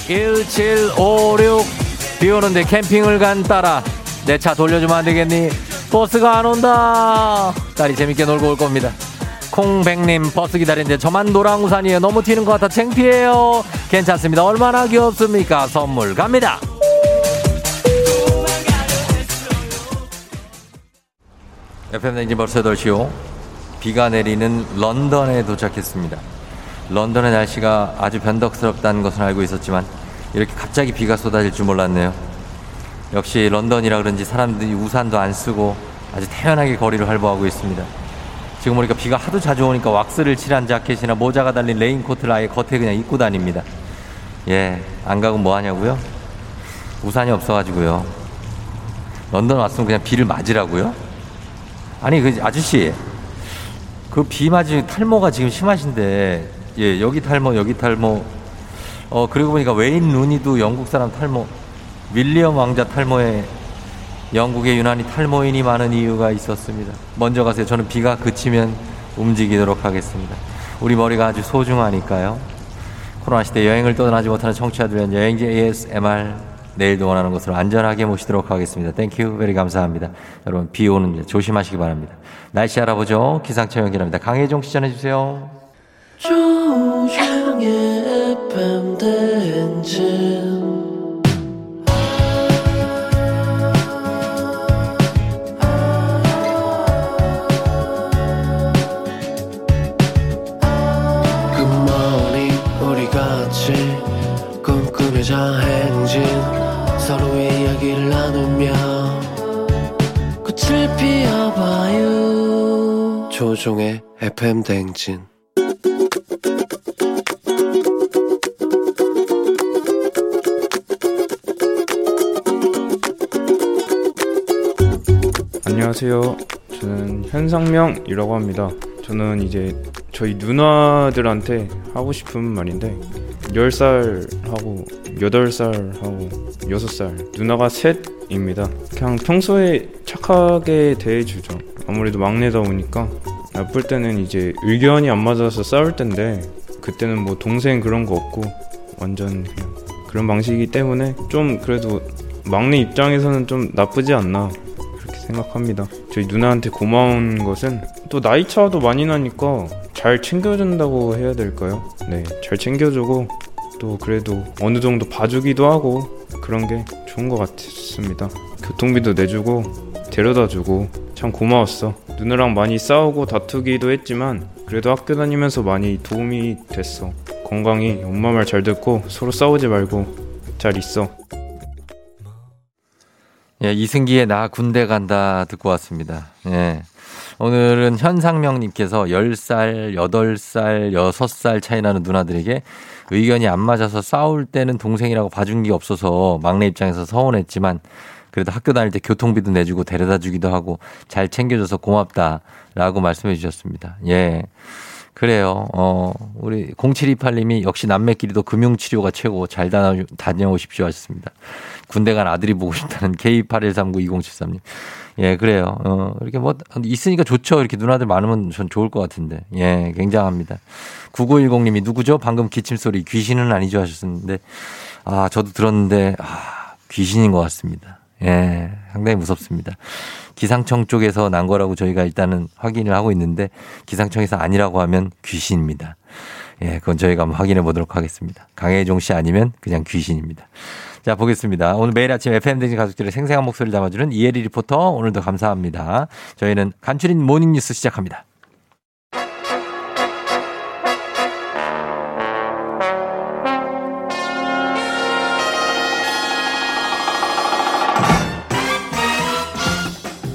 A: 1756비 오는데 캠핑을 간 딸아 내 차 돌려주면 안 되겠니? 버스가 안 온다. 딸이 재밌게 놀고 올 겁니다. 콩백님 버스 기다리는데 저만 노랑 우산이에요. 너무 튀는 것 같아 창피해요. 괜찮습니다. 얼마나 귀엽습니까? 선물 갑니다. FM 댕진 벌써 8시요. 비가 내리는 런던에 도착했습니다. 런던의 날씨가 아주 변덕스럽다는 것은 알고 있었지만 이렇게 갑자기 비가 쏟아질 줄 몰랐네요. 역시 런던이라 그런지 사람들이 우산도 안 쓰고 아주 태연하게 거리를 활보하고 있습니다. 지금 보니까 비가 하도 자주 오니까 왁스를 칠한 자켓이나 모자가 달린 레인코트를 아예 겉에 그냥 입고 다닙니다. 예, 안 가고 뭐 하냐고요? 우산이 없어가지고요. 런던 왔으면 그냥 비를 맞으라고요? 아니, 그 아저씨, 그 비 맞은 탈모가 지금 심하신데, 예, 여기 탈모, 여기 탈모. 어, 그리고 보니까 웨인 루니도 영국 사람 탈모, 윌리엄 왕자 탈모에 영국에 유난히 탈모인이 많은 이유가 있었습니다. 먼저 가세요. 저는 비가 그치면 움직이도록 하겠습니다. 우리 머리가 아주 소중하니까요. 코로나 시대 여행을 떠나지 못하는 청취자들 위한 여행지 ASMR 내일도 원하는 곳으로 안전하게 모시도록 하겠습니다. Thank you very 감사합니다. 여러분 비 오는 조심하시기 바랍니다. 날씨 알아보죠. 기상청 연결합니다. 강혜종 씨 전해주세요.
I: 조종의 FM 대행진 꿈꾸며자 행진 서로의 이야기를 나누며 꽃을 피워봐요 조종의 FM 대행진
J: 안녕하세요. 저는 현상명이라고 합니다. 저는 이제 저희 누나들한테 하고 싶은 말인데 10살하고 8살하고 6살 누나가 셋입니다. 그냥 평소에 착하게 대해주죠. 아무래도 막내다 보니까 나쁠 때는 이제 의견이 안 맞아서 싸울 텐데 그때는 뭐 동생 그런 거 없고 완전 그냥 그런 방식이기 때문에 좀 그래도 막내 입장에서는 좀 나쁘지 않나 그렇게 생각합니다. 저희 누나한테 고마운 것은 또 나이 차도 많이 나니까 잘 챙겨준다고 해야 될까요? 네, 잘 챙겨주고 또 그래도 어느 정도 봐주기도 하고 그런 게 좋은 것 같습니다. 교통비도 내주고 데려다주고 참 고마웠어. 누나랑 많이 싸우고 다투기도 했지만 그래도 학교 다니면서 많이 도움이 됐어. 건강히 엄마 말 잘 듣고 서로 싸우지 말고 잘 있어.
A: 예, 이승기의 나 군대 간다 듣고 왔습니다. 예. 오늘은 현상명님께서 10살, 8살, 6살 차이 나는 누나들에게 의견이 안 맞아서 싸울 때는 동생이라고 봐준 게 없어서 막내 입장에서 서운했지만 그래도 학교 다닐 때 교통비도 내주고 데려다 주기도 하고 잘 챙겨줘서 고맙다라고 말씀해 주셨습니다. 예. 그래요. 어, 우리 0728님이 역시 남매끼리도 금융치료가 최고 잘 다녀, 다녀오십시오 하셨습니다. 군대 간 아들이 보고 싶다는 K81392073님. 예, 그래요. 어, 이렇게 뭐, 있으니까 좋죠. 이렇게 누나들 많으면 전 좋을 것 같은데. 예, 굉장합니다. 9910님이 누구죠? 방금 기침소리 귀신은 아니죠 하셨는데. 아, 저도 들었는데, 아, 귀신인 것 같습니다. 예, 상당히 무섭습니다. 기상청 쪽에서 난 거라고 저희가 일단은 확인을 하고 있는데 기상청에서 아니라고 하면 귀신입니다. 예, 그건 저희가 한번 확인해 보도록 하겠습니다. 강혜종 씨 아니면 그냥 귀신입니다. 자, 보겠습니다. 오늘 매일 아침 FM대진 가족들의 생생한 목소리를 담아주는 이혜리 리포터 오늘도 감사합니다. 저희는 간추린 모닝뉴스 시작합니다.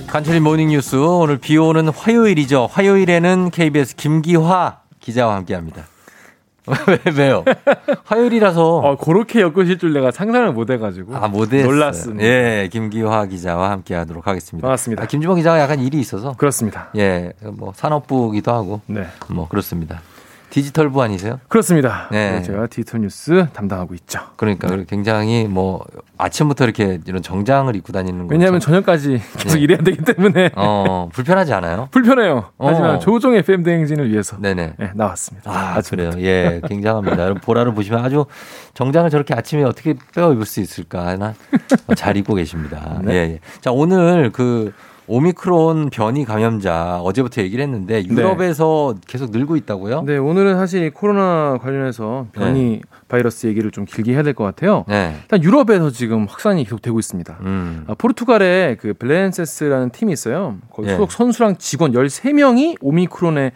A: 간추린 모닝뉴스 오늘 비 오는 화요일이죠. 화요일에는 KBS 김기화 기자와 함께합니다. 왜, 왜요? 화요일이라서.
K: 어, 그렇게 엮으실 줄 내가 상상을 못 해가지고.
A: 아, 못했어요.
K: 놀랐습니다.
A: 예, 김기화 기자와 함께 하도록 하겠습니다.
K: 반갑습니다.
A: 아, 김주범 기자가 약간 일이 있어서.
K: 그렇습니다.
A: 예, 뭐, 산업부기도 하고.
K: 네.
A: 뭐, 그렇습니다. 디지털부 아니세요?
K: 그렇습니다.
A: 네.
K: 네, 제가 디지털 뉴스 담당하고 있죠.
A: 그러니까 굉장히 뭐, 아침부터 이렇게 이런 정장을 입고 다니는 거.
K: 왜냐하면 저녁까지 계속
A: 네.
K: 일해야 되기 때문에
A: 어, 불편하지 않아요?
K: 불편해요. 하지만
A: 어.
K: 조종의 FM 대행진을 위해서
A: 네네.
K: 네, 나왔습니다.
A: 아, 그래요. 예, 굉장합니다. 여러분, 보라를 보시면 아주 정장을 저렇게 아침에 어떻게 빼어 입을 수 있을까 하나 잘 입고 계십니다.
K: 네.
A: 예, 예. 자, 오늘 그 오미크론 변이 감염자 어제부터 얘기를 했는데 유럽에서 계속 늘고 있다고요?
K: 네, 오늘은 사실 이 코로나 관련해서 변이 바이러스 얘기를 좀 길게 해야 될 것 같아요.
A: 네.
K: 일단 유럽에서 지금 확산이 계속 되고 있습니다.
A: 음.
K: 아, 포르투갈에 그 블렌세스라는 팀이 있어요. 거기
A: 예.
K: 소속 선수랑 직원 13명이 오미크론에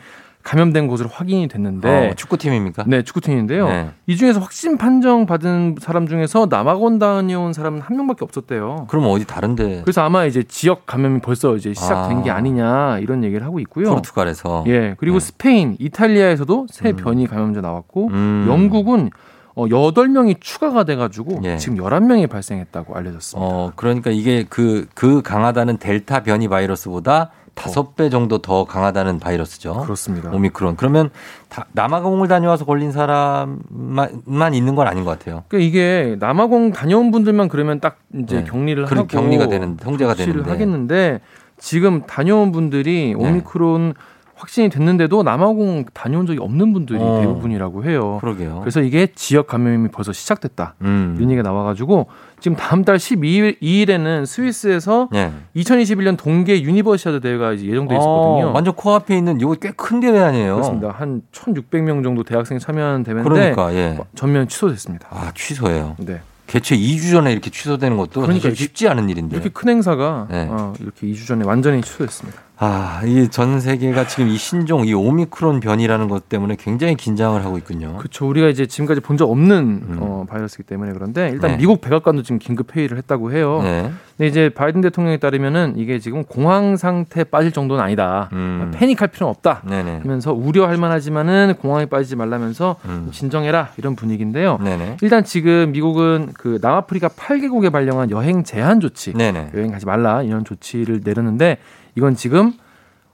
K: 감염된 것으로 확인이 됐는데
A: 어, 축구팀입니까?
K: 네, 축구팀인데요.
A: 네.
K: 이 중에서 확진 판정 받은 사람 중에서 남아공 다녀온 사람은 한 명밖에 없었대요.
A: 그럼 어디 다른데?
K: 그래서 아마 이제 지역 감염이 벌써 이제 시작된
A: 아.
K: 게 아니냐 이런 얘기를 하고 있고요.
A: 포르투갈에서.
K: 예, 그리고
A: 네.
K: 스페인, 이탈리아에서도 새 변이 감염자 나왔고
A: 음.
K: 영국은 어, 8명이 추가가 돼가지고
A: 예.
K: 지금 11명이 발생했다고 알려졌습니다.
A: 어, 그러니까 이게 그, 그 강하다는 델타 변이 바이러스보다 다섯 배 정도 더 강하다는 바이러스죠.
K: 그렇습니다.
A: 오미크론. 그러면 다, 남아공을 다녀와서 걸린 사람만 있는 건 아닌 것 같아요.
K: 그러니까 이게 남아공 다녀온 분들만 그러면 딱 이제
A: 네.
K: 격리를 하고
A: 격리가 되는 통제가 되는데.
K: 하겠는데 지금 다녀온 분들이
A: 네.
K: 오미크론 확진이 됐는데도 남아공 다녀온 적이 없는 분들이
A: 어.
K: 대부분이라고 해요.
A: 그러게요.
K: 그래서 이게 지역 감염이 벌써 시작됐다.
A: 음.
K: 이런 얘기가 나와가지고 지금 다음 달 12일 2일에는 스위스에서
A: 예.
K: 2021년 동계 유니버시아드 대회가 예정돼 있었거든요.
A: 어, 완전 코앞에 있는 이거 꽤 큰 대회 아니에요?
K: 그렇습니다. 한 1,600명 정도 대학생이 참여하는 대회인데
A: 그러니까, 예.
K: 전면 취소됐습니다.
A: 아, 취소해요.
K: 네.
A: 개최 2주 전에 이렇게 취소되는 것도
K: 그러니까
A: 쉽지 않은 일인데.
K: 이렇게 큰 행사가
A: 네.
K: 어, 이렇게 2주 전에 완전히 취소됐습니다.
A: 아, 이 전 세계가 지금 이 신종, 이 오미크론 변이라는 것 때문에 굉장히 긴장을 하고 있군요.
K: 그렇죠. 우리가 이제 지금까지 본 적 없는 어, 바이러스이기 때문에 그런데 일단
A: 음. 네.
K: 미국 백악관도 지금 긴급 회의를 했다고 해요.
A: 네.
K: 근데 이제 바이든 대통령에 따르면은 이게 지금 공황 상태 빠질 정도는 아니다.
A: 음.
K: 패닉할 필요는 없다.
A: 네네.
K: 하면서 우려할 만하지만은 공황에 빠지지 말라면서
A: 음.
K: 진정해라 이런 분위기인데요.
A: 네네.
K: 일단 지금 미국은 그 남아프리카 8개국에 발령한 여행 제한 조치,
A: 네네.
K: 여행 가지 말라 이런 조치를 내렸는데 이건 지금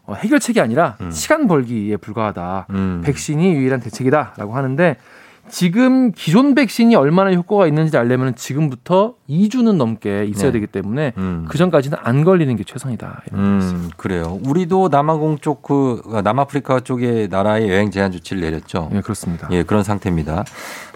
K: 어, 해결책이 아니라 시간 벌기에 불과하다.
A: 음.
K: 백신이 유일한 대책이다라고 하는데 지금 기존 백신이 얼마나 효과가 있는지 알려면 지금부터 2주는 넘게 있어야
A: 네.
K: 되기 때문에
A: 음.
K: 그 전까지는 안 걸리는 게 최선이다. 이런
A: 음, 그래요. 우리도 남아공 쪽 그 남아프리카 쪽의 나라에 여행 제한 조치를 내렸죠.
K: 예, 그렇습니다.
A: 예, 그런 상태입니다.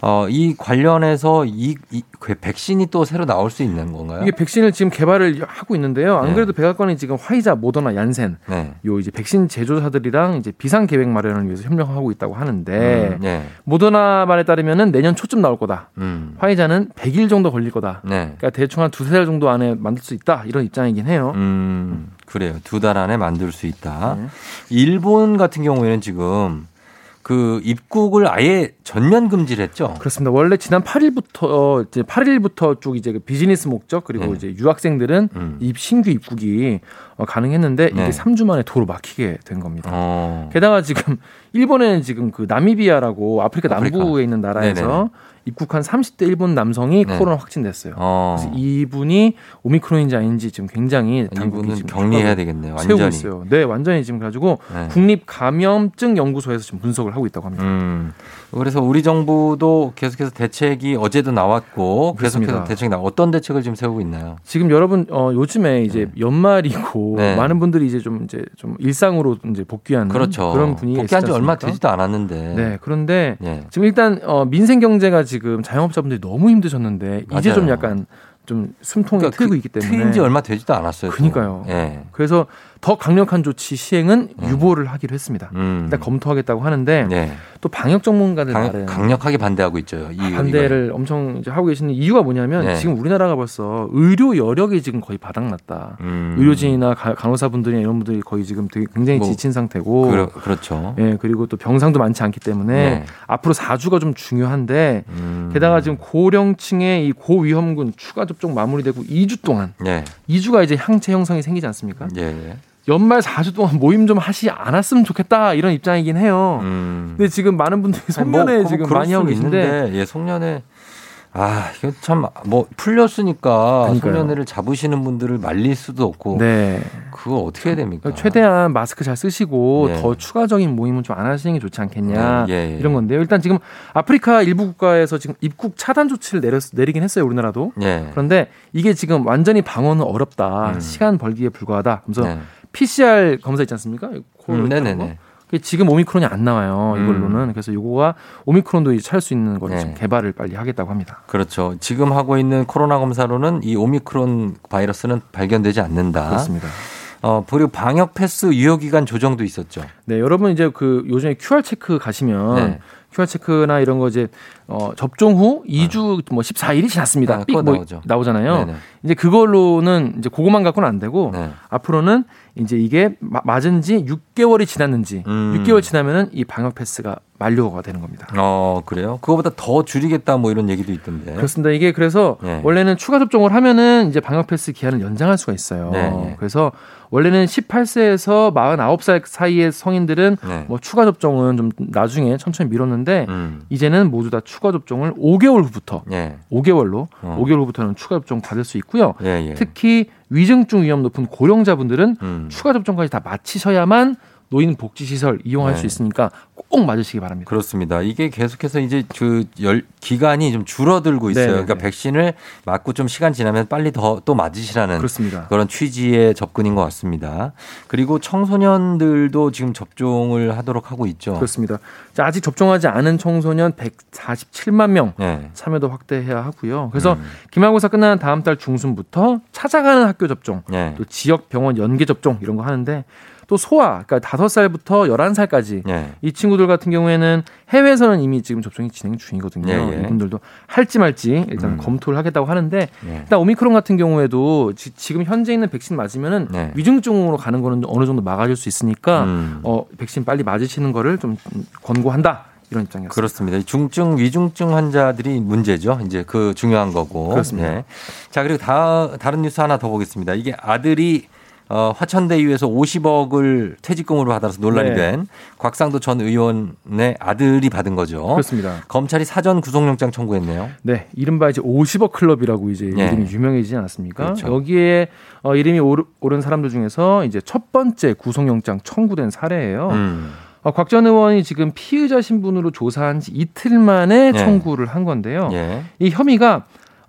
A: 어, 이 관련해서 이, 이 백신이 또 새로 나올 수 있는 건가요?
K: 이게 백신을 지금 개발을 하고 있는데요. 안
A: 네.
K: 그래도 백악관이 지금 화이자, 모더나, 얀센
A: 네.
K: 요 이제 백신 제조사들이랑 이제 비상 계획 마련을 위해서 협력하고 있다고 하는데
A: 음, 네.
K: 모더나 말에 따르면은 내년 초쯤 나올 거다.
A: 음.
K: 화이자는 100일 정도 걸릴 거다.
A: 네.
K: 그러니까 대충 한 두세 달 정도 안에 만들 수 있다. 이런 입장이긴 해요.
A: 음, 그래요. 두 달 안에 만들 수 있다.
K: 네.
A: 일본 같은 경우에는 지금 그 입국을 아예 전면 금지를 했죠.
K: 그렇습니다. 원래 지난 8일부터 어, 이제 8일부터 쭉 이제 그 비즈니스 목적 그리고
A: 네.
K: 이제 유학생들은
A: 음.
K: 입 신규 입국이 어, 가능했는데 이게
A: 네.
K: 3주 만에 도로 막히게 된 겁니다.
A: 어.
K: 게다가 지금 일본에는 지금 그 나미비아라고 아프리카,
A: 아프리카.
K: 남부에 있는 나라에서
A: 네네네.
K: 입국한 30대 일본 남성이
A: 네.
K: 코로나 확진됐어요.
A: 어.
K: 그래서 이분이 오미크론인지 아닌지 지금 굉장히 당국이 지금
A: 격리해야 되겠네요.
K: 세우고
A: 완전히.
K: 있어요. 네, 완전히 지금 가지고
A: 네.
K: 국립 감염증 연구소에서 지금 분석을 하고 있다고 합니다.
A: 음. 그래서 우리 정부도 계속해서 대책이 어제도 나왔고
K: 그렇습니다.
A: 계속해서 대책이 나 어떤 대책을 지금 세우고 있나요?
K: 지금 여러분 어 요즘에 이제 연말이고
A: 네.
K: 많은 분들이 이제 좀 이제 좀 일상으로 이제 복귀하는
A: 그렇죠.
K: 런 분위기가
A: 복귀한 지 얼마? 되지도 않았는데.
K: 네, 그런데
A: 예.
K: 지금 일단 어 민생 경제가 지금 자영업자분들이 너무 힘드셨는데 이제
A: 맞아요.
K: 좀 약간 좀 숨통이
A: 그러니까
K: 트이고
A: 그
K: 있기 때문에
A: 트인 지 얼마 되지도 않았어요. 또.
K: 그러니까요.
A: 예.
K: 그래서 더 강력한 조치 시행은 유보를 하기로 했습니다.
A: 음.
K: 일단 검토하겠다고 하는데
A: 네.
K: 또 방역 전문가들
A: 강,
K: 말은
A: 강력하게 반대하고 있죠. 이
K: 반대를 엄청 이제 하고 계시는 이유가 뭐냐면
A: 네.
K: 지금 우리나라가 벌써 의료 여력이 지금 거의 바닥났다.
A: 음.
K: 의료진이나 가- 간호사분들이나 이런 분들이 거의 지금 되게 굉장히
A: 뭐,
K: 지친 상태고
A: 그러, 그렇죠.
K: 예, 그리고 또 병상도 많지 않기 때문에
A: 네.
K: 앞으로 4주가 좀 중요한데
A: 음.
K: 게다가 지금 고령층의 이 고위험군 추가 접종 마무리되고 2주 동안
A: 예.
K: 2주가 이제 항체 형성이 생기지 않습니까?
A: 예. 예.
K: 연말 4주 동안 모임 좀 하시 않았으면 좋겠다 이런 입장이긴 해요.
A: 음.
K: 근데 지금 많은 분들이
A: 뭐,
K: 송년회
A: 그거
K: 지금 많이 하고 계신데
A: 예, 송년회. 아, 이거 참, 뭐, 풀렸으니까. 송년회를 잡으시는 분들을 말릴 수도 없고.
K: 네.
A: 그거 어떻게 해야 됩니까?
K: 최대한 마스크 잘 쓰시고
A: 네.
K: 더 추가적인 모임은 좀 안 하시는 게 좋지 않겠냐
A: 네, 예, 예.
K: 이런 건데요. 일단 지금 아프리카 일부 국가에서 지금 입국 차단 조치를 내렸, 내리긴 했어요 우리나라도.
A: 예.
K: 그런데 이게 지금 완전히 방어는 어렵다.
A: 음.
K: 시간 벌기에 불과하다. 그래서
A: 네.
K: PCR 검사 있지 않습니까?
A: 음, 네네네.
K: 지금 오미크론이 안 나와요. 이걸로는. 그래서 요거가 오미크론도 찾을 수 있는 걸
A: 네.
K: 지금 개발을 빨리 하겠다고 합니다.
A: 그렇죠. 지금 하고 있는 코로나 검사로는 이 오미크론 바이러스는 발견되지 않는다.
K: 그렇습니다.
A: 어, 그리고 방역 패스 유효 기간 조정도 있었죠.
K: 네, 여러분 이제 그 요즘에 QR 체크 가시면
A: 네.
K: QR 체크나 이런 거 이제 어, 접종 후 2주 뭐 14일이 지났습니다.
A: 아,
K: 삑 뭐
A: 나오죠.
K: 나오잖아요.
A: 네네.
K: 이제 그걸로는 이제 그것만 갖고는 안 되고
A: 네.
K: 앞으로는 이제 이게 마- 맞은 지 6개월이 지났는지
A: 음.
K: 6개월 지나면은 이 방역 패스가 만료가 되는 겁니다.
A: 어, 그래요? 그거보다 더 줄이겠다 뭐 이런 얘기도 있던데.
K: 그렇습니다. 이게 그래서
A: 네.
K: 원래는 추가 접종을 하면은 이제 방역 패스 기한을 연장할 수가 있어요.
A: 네, 네.
K: 그래서 원래는 18세에서 49살 사이의 성인들은
A: 네.
K: 뭐 추가 접종은 좀 나중에 천천히 미뤘는데
A: 음.
K: 이제는 모두 다 추가 접종을 5개월 후부터
A: 예.
K: 5개월로
A: 어.
K: 5개월 후부터는 추가 접종 받을 수 있고요.
A: 예, 예.
K: 특히 위중증 위험 높은 고령자분들은
A: 음.
K: 추가 접종까지 다 마치셔야만 노인 복지 시설 이용할
A: 네.
K: 수 있으니까 꼭 맞으시기 바랍니다.
A: 그렇습니다. 이게 계속해서 이제 그 열 기간이 좀 줄어들고 있어요.
K: 네,
A: 그러니까
K: 네.
A: 백신을 맞고 좀 시간 지나면 빨리 더 또 맞으시라는
K: 그렇습니다.
A: 그런 취지의 접근인 것 같습니다. 그리고 청소년들도 지금 접종을 하도록 하고 있죠.
K: 그렇습니다. 자, 아직 접종하지 않은 청소년 147만 명
A: 네.
K: 참여도 확대해야 하고요. 그래서
A: 음.
K: 기말고사 끝나는 다음 달 중순부터 찾아가는 학교 접종,
A: 네.
K: 또 지역 병원 연계 접종 이런 거 하는데 또 소아, 그러니까 5살부터 11살까지
A: 네.
K: 이 친구들 같은 경우에는 해외에서는 이미 지금 접종이 진행 중이거든요.
A: 예, 예.
K: 이분들도 할지 말지 일단
A: 음.
K: 검토를 하겠다고 하는데
A: 네.
K: 일단 오미크론 같은 경우에도 지, 금 현재 있는 백신 맞으면은
A: 네.
K: 위중증으로 가는 거는 어느 정도 막아줄 수 있으니까
A: 음.
K: 어, 백신 빨리 맞으시는 거를 좀 권고한다 이런 입장이었습니다.
A: 그렇습니다. 이 중증, 위중증 환자들이 문제죠. 이제 그 중요한 거고.
K: 그렇습니다.
A: 네. 자, 그리고 다, 다른 뉴스 하나 더 보겠습니다. 이게 아들이 어, 화천대유에서 50억을 퇴직금으로 받아서 논란이
K: 네.
A: 된 곽상도 전 의원의 아들이 받은 거죠.
K: 그렇습니다.
A: 검찰이 사전 구속영장 청구했네요.
K: 네, 이른바 이제 50억 클럽이라고 이제
A: 예.
K: 이름이 유명해지지 않았습니까?
A: 그렇죠.
K: 여기에 어, 이름이 오르- 오른 사람들 중에서 이제 첫 번째 구속영장 청구된 사례예요.
A: 음.
K: 어, 곽전 의원이 지금 피의자 신분으로 조사한 지 이틀 만에
A: 예.
K: 청구를 한 건데요.
A: 예.
K: 이 혐의가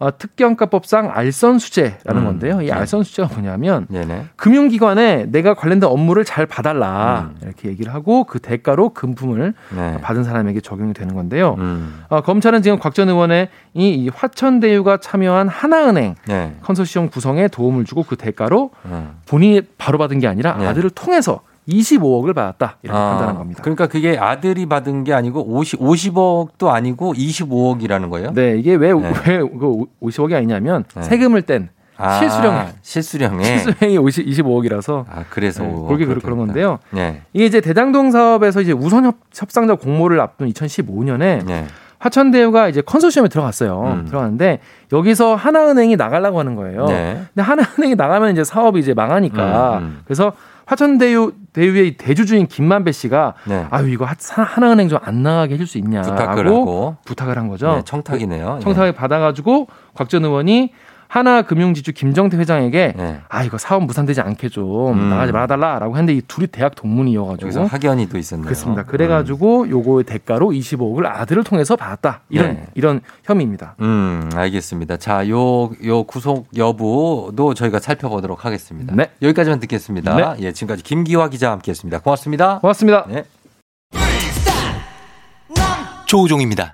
K: 어, 특경가법상 알선 수재라는
A: 음.
K: 건데요. 이
A: 네.
K: 알선 수재가 뭐냐면
A: 네네.
K: 금융기관에 내가 관련된 업무를 잘 봐달라
A: 음.
K: 이렇게 얘기를 하고 그 대가로 금품을
A: 네.
K: 받은 사람에게 적용이 되는 건데요.
A: 음.
K: 어, 검찰은 지금 곽 전 의원의 이, 이 화천대유가 참여한 하나은행
A: 네.
K: 컨소시엄 구성에 도움을 주고 그 대가로
A: 음.
K: 본인이 바로 받은 게 아니라
A: 네.
K: 아들을 통해서 25억을 받았다 이렇게
A: 아,
K: 판단한 겁니다.
A: 그러니까 그게 아들이 받은 게 아니고 50, 50억도 아니고 25억이라는 거예요?
K: 네, 이게 왜,
A: 네.
K: 왜그 50억이 아니냐면
A: 네.
K: 세금을 뗀
A: 아,
K: 실수령
A: 실수령에.
K: 실수령이 50, 25억이라서
A: 아, 그래서.
K: 네, 그렇게 그런
A: 그렇게
K: 건데요.
A: 네.
K: 이게 이제 대장동 사업에서 이제 우선 협, 협상자 공모를 앞둔 2015년에
A: 네.
K: 화천대유가 이제 컨소시엄에 들어갔어요.
A: 음.
K: 들어갔는데 여기서 하나은행이 나가려고 하는 거예요.
A: 네.
K: 근데 하나은행이 나가면 이제 사업이 이제 망하니까
A: 음, 음.
K: 그래서 화천대유 대유의 대주주인 김만배 씨가
A: 네.
K: 아유 이거 하- 하나은행 좀 안 나가게 해줄 수 있냐라고
A: 부탁을.
K: 부탁을 한 거죠.
A: 네, 청탁이네요.
K: 청탁을 받아가지고 곽전 의원이 하나금융지주 김정태 회장에게
A: 네.
K: 아 이거 사업 무산되지 않게 좀
A: 음.
K: 나가지 말아달라라고 했는데 이 둘이 대학 동문이어가지고
A: 여기서 학연이 또 있었네요.
K: 그렇습니다. 그래가지고 요거의 대가로 25억을 아들을 통해서 받았다 이런
A: 네.
K: 이런 혐의입니다.
A: 음, 알겠습니다. 자, 요, 요 구속 여부도 저희가 살펴보도록 하겠습니다.
K: 네.
A: 여기까지만 듣겠습니다.
K: 네.
A: 예, 지금까지 김기화 기자와 함께 했습니다. 고맙습니다.
K: 고맙습니다.
A: 네. 조우종입니다.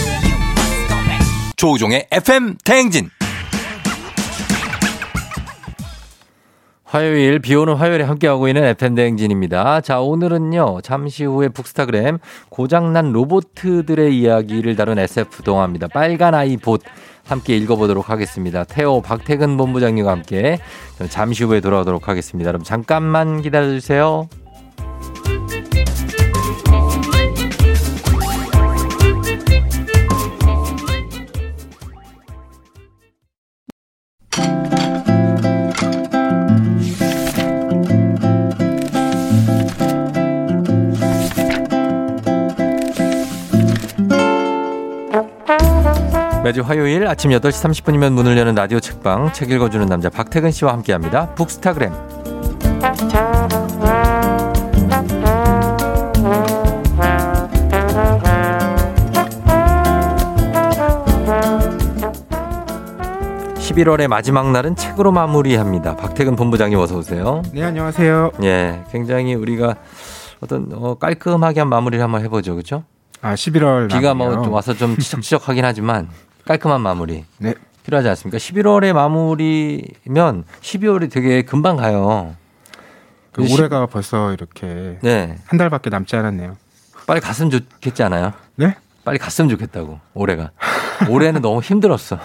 A: 조우종의 FM 대행진 화요일 비 오는 화요일에 함께하고 있는 FM 대행진입니다. 자 오늘은요 잠시 후에 북스타그램 고장난 로보트들의 이야기를 다룬 SF 동화입니다. 빨간 아이 봇 함께 읽어보도록 하겠습니다. 태호 박태근 본부장님과 함께 잠시 후에 돌아오도록 하겠습니다. 여러분 잠깐만 기다려 주세요. 매주 화요일 아침 8시 30분이면 문을 여는 라디오 책방 책 읽어주는 남자 박태근 씨와 함께합니다. 북스타그램. (11월의) 마지막 날은 책으로 마무리합니다 박태근 본부장님 어서 오세요
L: 네, 안녕하세요.
A: 예 굉장히 우리가 어떤 어, 깔끔하게 한 마무리를 한번 해보죠 그렇죠
L: 아, 11월
A: 비가. 뭐 좀 와서 좀 지적지적하긴 하지만 깔끔한 마무리
L: 네.
A: 필요하지 않습니까? 11월의 마무리면 12월이 되게 금방 가요.
L: 그 올해가 벌써 이렇게
A: 네.
L: 한 달밖에 남지 않았네요.
A: 빨리 갔으면 좋겠지 않아요?
L: 네?
A: 빨리 갔으면 좋겠다고 올해가. 올해는 너무 힘들었어.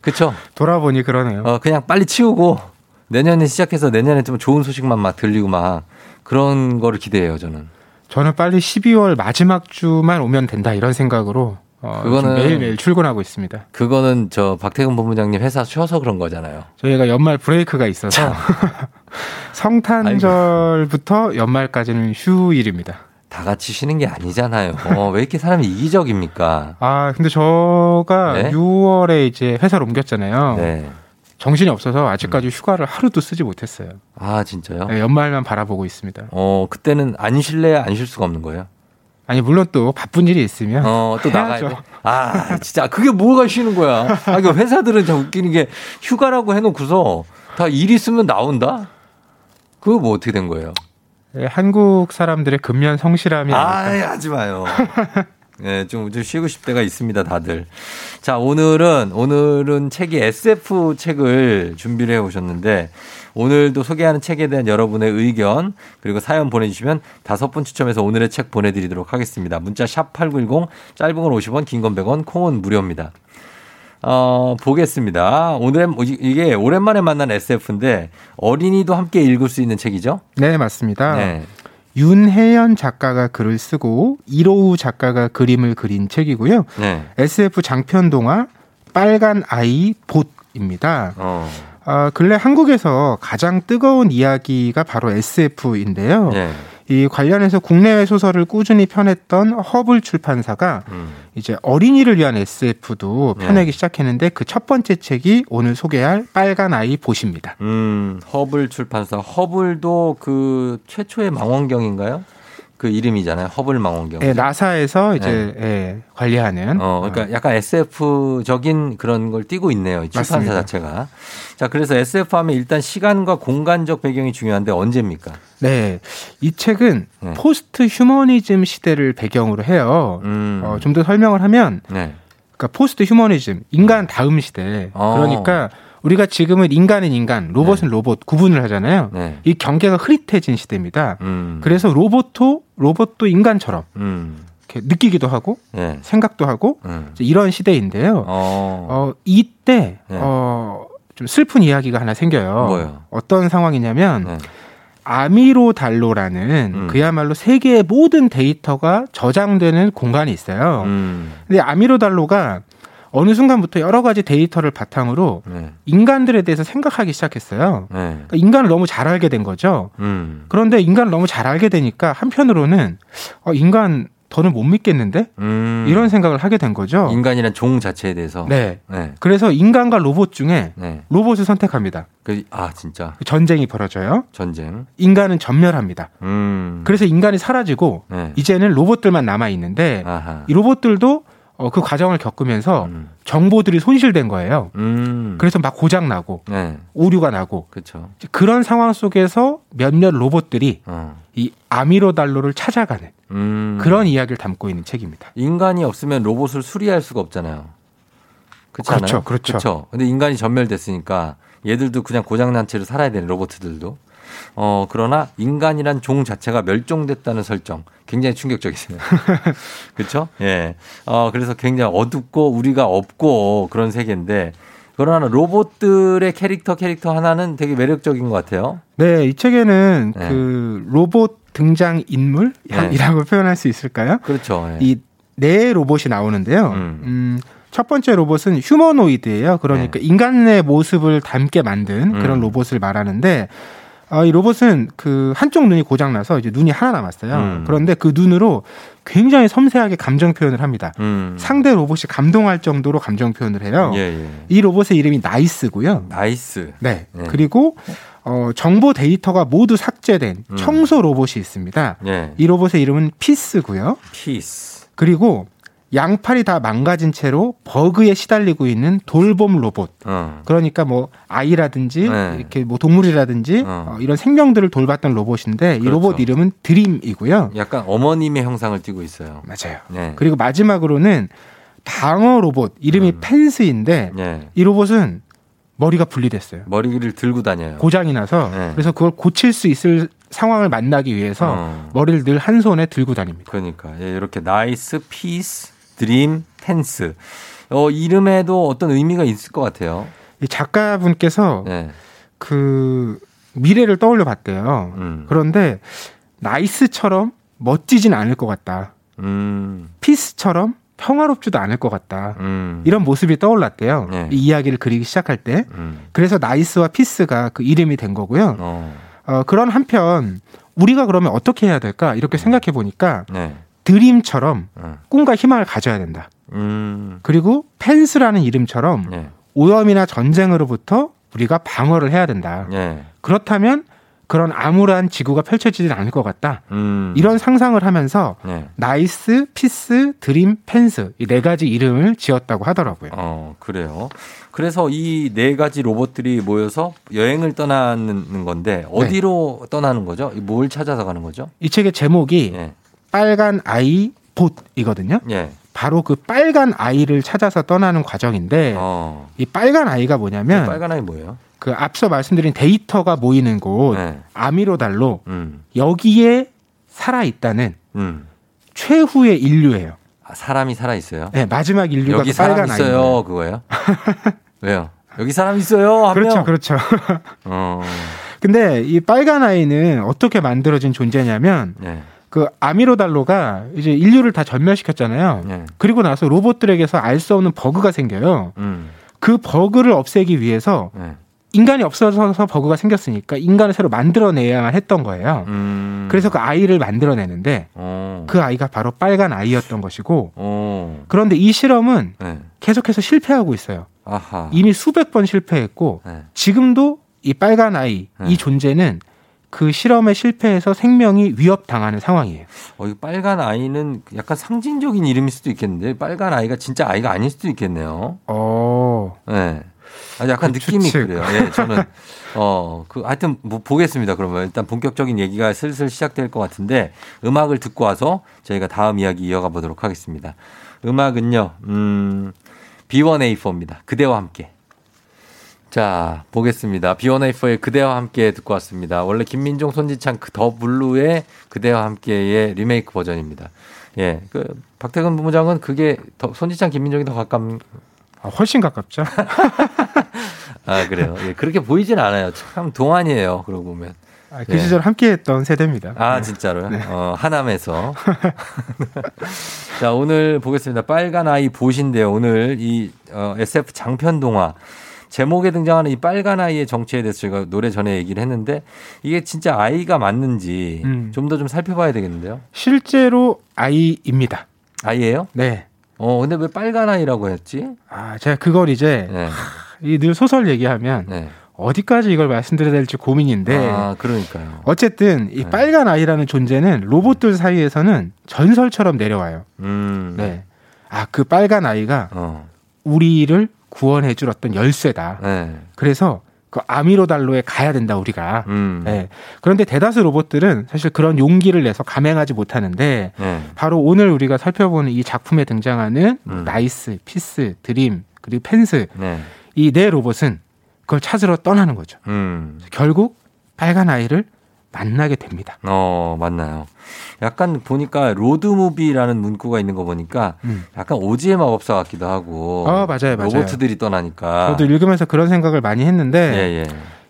A: 그쵸?
L: 돌아보니 그러네요.
A: 어, 그냥 빨리 치우고 내년에 시작해서 내년에 좀 좋은 소식만 막 들리고 막 그런 거를 기대해요, 저는.
L: 저는 빨리 12월 마지막 주만 오면 된다 이런 생각으로 어,
A: 그거는-
L: 매일매일 출근하고 있습니다.
A: 그거는 저 박태근 본부장님 회사 쉬어서 그런 거잖아요.
L: 저희가 연말 브레이크가 있어서 성탄절부터 연말까지는 휴일입니다.
A: 다 같이 쉬는 게 아니잖아요. 어, 왜 이렇게 사람이 이기적입니까?
L: 아, 근데 저가
A: 네?
L: 6월에 이제 회사를 옮겼잖아요.
A: 네.
L: 정신이 없어서 아직까지 휴가를 하루도 쓰지 못했어요.
A: 아, 진짜요?
L: 네, 연말만 바라보고 있습니다.
A: 어, 그때는 안 쉴래야 안 쉴 수가 없는 거예요?
L: 아니 물론 또 바쁜 일이 있으면
A: 어, 또. 돼. 아, 진짜 그게 뭐가 쉬는 거야? 아, 그 회사들은 참 웃기는 게 휴가라고 해놓고서 다 일 있으면 나온다? 그거 뭐 어떻게 된 거예요?
L: 네, 한국 사람들의 근면 성실함이
A: 아,
L: 아닐까.
A: 하지 마요. 네, 좀, 좀 쉬고 싶을 때가 있습니다, 다들. 자, 오늘은, 오늘은 책이 SF 책을 준비를 해 오셨는데, 오늘도 소개하는 책에 대한 여러분의 의견, 그리고 사연 보내주시면 다섯 분 추첨해서 오늘의 책 보내드리도록 하겠습니다. 문자 샵8910, 짧은 건 50원, 긴 건 100원, 콩은 무료입니다. 어, 보겠습니다. 오늘, 이게 오랜만에 만난 SF인데, 어린이도 함께 읽을 수 있는 책이죠?
L: 네 맞습니다.
A: 네.
L: 윤혜연 작가가 글을 쓰고 이로우 작가가 그림을 그린 책이고요.
A: 네.
L: SF 장편 동화 빨간 아이 봇입니다.
A: 어.
L: 아, 근래 한국에서 가장 뜨거운 이야기가 바로 SF인데요.
A: 네.
L: 이 관련해서 국내외 소설을 꾸준히 펴냈던 허블 출판사가
A: 음.
L: 이제 어린이를 위한 SF도
A: 네.
L: 펴내기 시작했는데 그 첫 번째 책이 오늘 소개할 빨간 아이 봇입니다.
A: 음, 허블 출판사. 허블도 그 최초의 망원경인가요? 그 이름이잖아요. 허블 망원경.
L: 예, 나사에서 이제 예, 관리하는
A: 어, 그러니까 약간 SF적인 그런 걸 띠고 있네요. 이 출판사
L: 맞습니다.
A: 자체가. 자, 그래서 SF 하면 일단 시간과 공간적 배경이 중요한데 언제입니까?
L: 네. 이 책은
A: 네.
L: post 휴머니즘 시대를 배경으로 해요.
A: 음.
L: 어, 좀 더 설명을 하면
A: 네.
L: 그러니까 post 휴머니즘 인간 다음 시대.
A: 어.
L: 그러니까 우리가 지금은 인간은 인간, 로봇은 로봇 구분을 하잖아요.
A: 네.
L: 이 경계가 흐릿해진 시대입니다.
A: 음.
L: 그래서 로봇도 로봇도 인간처럼
A: 음.
L: 이렇게 느끼기도 하고
A: 예.
L: 생각도 하고
A: 음.
L: 이런 시대인데요.
A: 어.
L: 어, 이때
A: 네.
L: 어, 좀 슬픈 이야기가 하나 생겨요.
A: 뭐요?
L: 어떤 상황이냐면
A: 네.
L: 아미로 달로라는
A: 음.
L: 그야말로 세계의 모든 데이터가 저장되는 공간이 있어요.
A: 음.
L: 근데 아미로 달로가 어느 순간부터 여러 가지 데이터를 바탕으로
A: 네.
L: 인간들에 대해서 생각하기 시작했어요.
A: 네.
L: 그러니까 인간을 너무 잘 알게 된 거죠.
A: 음.
L: 그런데 인간을 너무 잘 알게 되니까 한편으로는 어, 인간 더는 못 믿겠는데
A: 음.
L: 이런 생각을 하게 된 거죠.
A: 인간이란 종 자체에 대해서.
L: 네.
A: 네.
L: 그래서 인간과 로봇 중에
A: 네.
L: 로봇을 선택합니다.
A: 그, 아, 진짜.
L: 전쟁이 벌어져요.
A: 전쟁.
L: 인간은 전멸합니다.
A: 음.
L: 그래서 인간이 사라지고
A: 네.
L: 이제는 로봇들만 남아 있는데. 이 로봇들도 어, 그 과정을 겪으면서
A: 음.
L: 정보들이 손실된 거예요.
A: 음.
L: 그래서 막 고장 나고
A: 네.
L: 오류가 나고
A: 그렇죠.
L: 그런 상황 속에서 몇몇 로봇들이
A: 어.
L: 이 아미로달로를 찾아가는
A: 음.
L: 그런 이야기를 담고 있는 책입니다.
A: 인간이 없으면 로봇을 수리할 수가 없잖아요.
L: 그렇죠? 그렇죠.
A: 그렇죠. 근데 인간이 전멸됐으니까 얘들도 그냥 고장난 채로 살아야 되는 로봇들도. 어, 그러나 인간이란 종 자체가 멸종됐다는 설정. 굉장히 충격적이세요. 그렇죠? 예. 어, 그래서 굉장히 어둡고 우리가 없고 그런 세계인데 그러나 로봇들의 캐릭터 캐릭터 하나는 되게 매력적인 것 같아요.
L: 네, 이 책에는
A: 네.
L: 그 로봇 등장 인물이라고 표현할 수 있을까요?
A: 그렇죠. 예.
L: 이네 로봇이 나오는데요.
A: 음.
L: 음, 첫 번째 로봇은 휴머노이드예요. 그러니까 인간의 모습을 닮게 만든 그런
A: 네. 음.
L: 로봇을 말하는데 어, 이 로봇은 그 한쪽 눈이 고장 나서 이제 눈이 하나 남았어요.
A: 음.
L: 그런데 그 눈으로 굉장히 섬세하게 감정 표현을 합니다.
A: 음.
L: 상대 로봇이 감동할 정도로 감정 표현을 해요.
A: 예, 예.
L: 이 로봇의 이름이 나이스고요.
A: 나이스.
L: 네.
A: 네.
L: 그리고 어, 정보 데이터가 모두 삭제된
A: 음.
L: 청소 로봇이 있습니다.
A: 예.
L: 이 로봇의 이름은 피스고요.
A: 피스.
L: 그리고 양팔이 다 망가진 채로 버그에 시달리고 있는 돌봄 로봇.
A: 어.
L: 그러니까 뭐 아이라든지
A: 네.
L: 이렇게 뭐 동물이라든지
A: 어.
L: 어, 이런 생명들을 돌봤던 로봇인데 이
A: 그렇죠.
L: 로봇 이름은 드림이고요.
A: 약간 어머님의 형상을 띠고 있어요.
L: 맞아요.
A: 네.
L: 그리고 마지막으로는 방어 로봇 이름이
A: 음.
L: 펜스인데
A: 예.
L: 이 로봇은 머리가 분리됐어요.
A: 머리를 들고 다녀요.
L: 고장이 나서
A: 네.
L: 그래서 그걸 고칠 수 있을 상황을 만나기 위해서
A: 어.
L: 머리를 늘 한 손에 들고 다닙니다.
A: 그러니까 예, 이렇게 나이스, 피스, 드림, 펜스. 어, 이름에도 어떤 의미가 있을 것 같아요.
L: 이 작가분께서
A: 네.
L: 그 미래를 떠올려 봤대요.
A: 음.
L: 그런데 나이스처럼 멋지진 않을 것 같다.
A: 음.
L: 피스처럼 평화롭지도 않을 것 같다.
A: 음.
L: 이런 모습이 떠올랐대요.
A: 네.
L: 이 이야기를 그리기 시작할 때.
A: 음.
L: 그래서 나이스와 피스가 그 이름이 된 거고요.
A: 어.
L: 어, 그런 한편 우리가 그러면 어떻게 해야 될까? 이렇게 생각해 보니까
A: 네.
L: 드림처럼
A: 어.
L: 꿈과 희망을 가져야 된다.
A: 음.
L: 그리고 펜스라는 이름처럼
A: 네.
L: 오염이나 전쟁으로부터 우리가 방어를 해야 된다.
A: 네.
L: 그렇다면 그런 암울한 지구가 펼쳐지진 않을 것 같다.
A: 음.
L: 이런 상상을 하면서
A: 네.
L: 나이스, 피스, 드림, 펜스 이 네 가지 이름을 지었다고 하더라고요.
A: 어, 그래요. 그래서 이 네 가지 로봇들이 모여서 여행을 떠나는 건데 어디로
L: 네.
A: 떠나는 거죠? 뭘 찾아서 가는 거죠?
L: 이 책의 제목이
A: 예.
L: 빨간 아이 봇이거든요.
A: 예.
L: 바로 그 빨간 아이를 찾아서 떠나는 과정인데
A: 어.
L: 이 빨간 아이가 뭐냐면
A: 빨간 아이 뭐예요?
L: 그 앞서 말씀드린 데이터가 모이는 곳
A: 네.
L: 아미로달로
A: 음.
L: 여기에 살아 있다는
A: 음.
L: 최후의 인류예요.
A: 아, 사람이 살아 있어요.
L: 네, 마지막 인류가
A: 여기
L: 그
A: 사람
L: 빨간
A: 있어요.
L: 아이예요.
A: 그거예요? 왜요? 여기 사람 있어요. 한
L: 그렇죠,
A: 명.
L: 그렇죠.
A: 어.
L: 근데 이 빨간 아이는 어떻게 만들어진 존재냐면
A: 네.
L: 그 아미로달로가 이제 인류를 다 전멸시켰잖아요.
A: 네.
L: 그리고 나서 로봇들에게서 알 수 없는 버그가 생겨요.
A: 음.
L: 그 버그를 없애기 위해서
A: 네.
L: 인간이 없어져서 버그가 생겼으니까 인간을 새로 만들어내야만 했던 거예요.
A: 음.
L: 그래서 그 아이를 만들어내는데
A: 어.
L: 그 아이가 바로 빨간 아이였던 것이고
A: 어.
L: 그런데 이 실험은
A: 네.
L: 계속해서 실패하고 있어요.
A: 아하.
L: 이미 수백 번 실패했고
A: 네.
L: 지금도 이 빨간 아이
A: 네.
L: 이 존재는 그 실험에 실패해서 생명이 위협당하는 상황이에요.
A: 어, 이 빨간 아이는 약간 상징적인 이름일 수도 있겠는데 빨간 아이가 진짜 아이가 아닐 수도 있겠네요.
L: 어.
A: 네. 아, 약간
L: 그
A: 느낌이
L: 추측.
A: 그래요. 예, 저는 어, 그 하여튼 뭐 보겠습니다. 그러면 일단 본격적인 얘기가 슬슬 시작될 것 같은데 음악을 듣고 와서 저희가 다음 이야기 이어가 보도록 하겠습니다. 음악은요. 음. B1A4입니다. 그대와 함께. 자, 보겠습니다. 비원에이퍼의 그대와 함께 듣고 왔습니다. 원래 김민종, 손지창 그더 블루의 그대와 함께의 리메이크 버전입니다. 예, 그 박태근 부부장은 그게 더 손지창, 김민종이 더 가깝.
L: 아, 훨씬 가깝죠.
A: 아 그래요. 예, 그렇게 보이진 않아요. 참 동안이에요. 그러고 보면.
L: 아, 그 시절 함께 했던 세대입니다.
A: 아,
L: 네.
A: 진짜로요? 어, 하남에서. 자, 오늘 보겠습니다. 빨간 아이 보신데요. 오늘 이 어, SF 장편 동화 제목에 등장하는 이 빨간 아이의 정체에 대해서 제가 노래 전에 얘기를 했는데 이게 진짜 아이가 맞는지
L: 음.
A: 좀더좀 살펴봐야 되겠는데요.
L: 실제로 아이입니다.
A: 아이예요?
L: 네.
A: 어, 근데 왜 빨간 아이라고 했지?
L: 아, 제가 그걸 이제
A: 네.
L: 늘 소설 얘기하면
A: 네.
L: 어디까지 이걸 말씀드려야 될지 고민인데
A: 아, 그러니까요.
L: 어쨌든 이
A: 네.
L: 빨간 아이라는 존재는 로봇들 사이에서는 전설처럼 내려와요.
A: 음.
L: 네. 아, 그 빨간 아이가
A: 어.
L: 우리를 구원해 줄 어떤 열쇠다.
A: 네.
L: 그래서 그 아미로달로에 가야 된다 우리가.
A: 음.
L: 네. 그런데 대다수 로봇들은 사실 그런 용기를 내서 감행하지 못하는데
A: 네.
L: 바로 오늘 우리가 살펴보는 이 작품에 등장하는
A: 음.
L: 나이스, 피스, 드림, 그리고 펜스
A: 네.
L: 이 네 로봇은 그걸 찾으러 떠나는 거죠.
A: 음.
L: 결국 빨간 아이를 만나게 됩니다.
A: 어, 만나요. 약간 보니까 로드무비라는 문구가 있는 거 보니까
L: 음.
A: 약간 오지의 마법사 같기도 하고.
L: 어, 맞아요, 맞아요.
A: 로봇들이 떠나니까.
L: 저도 읽으면서 그런 생각을 많이 했는데
A: 예, 예.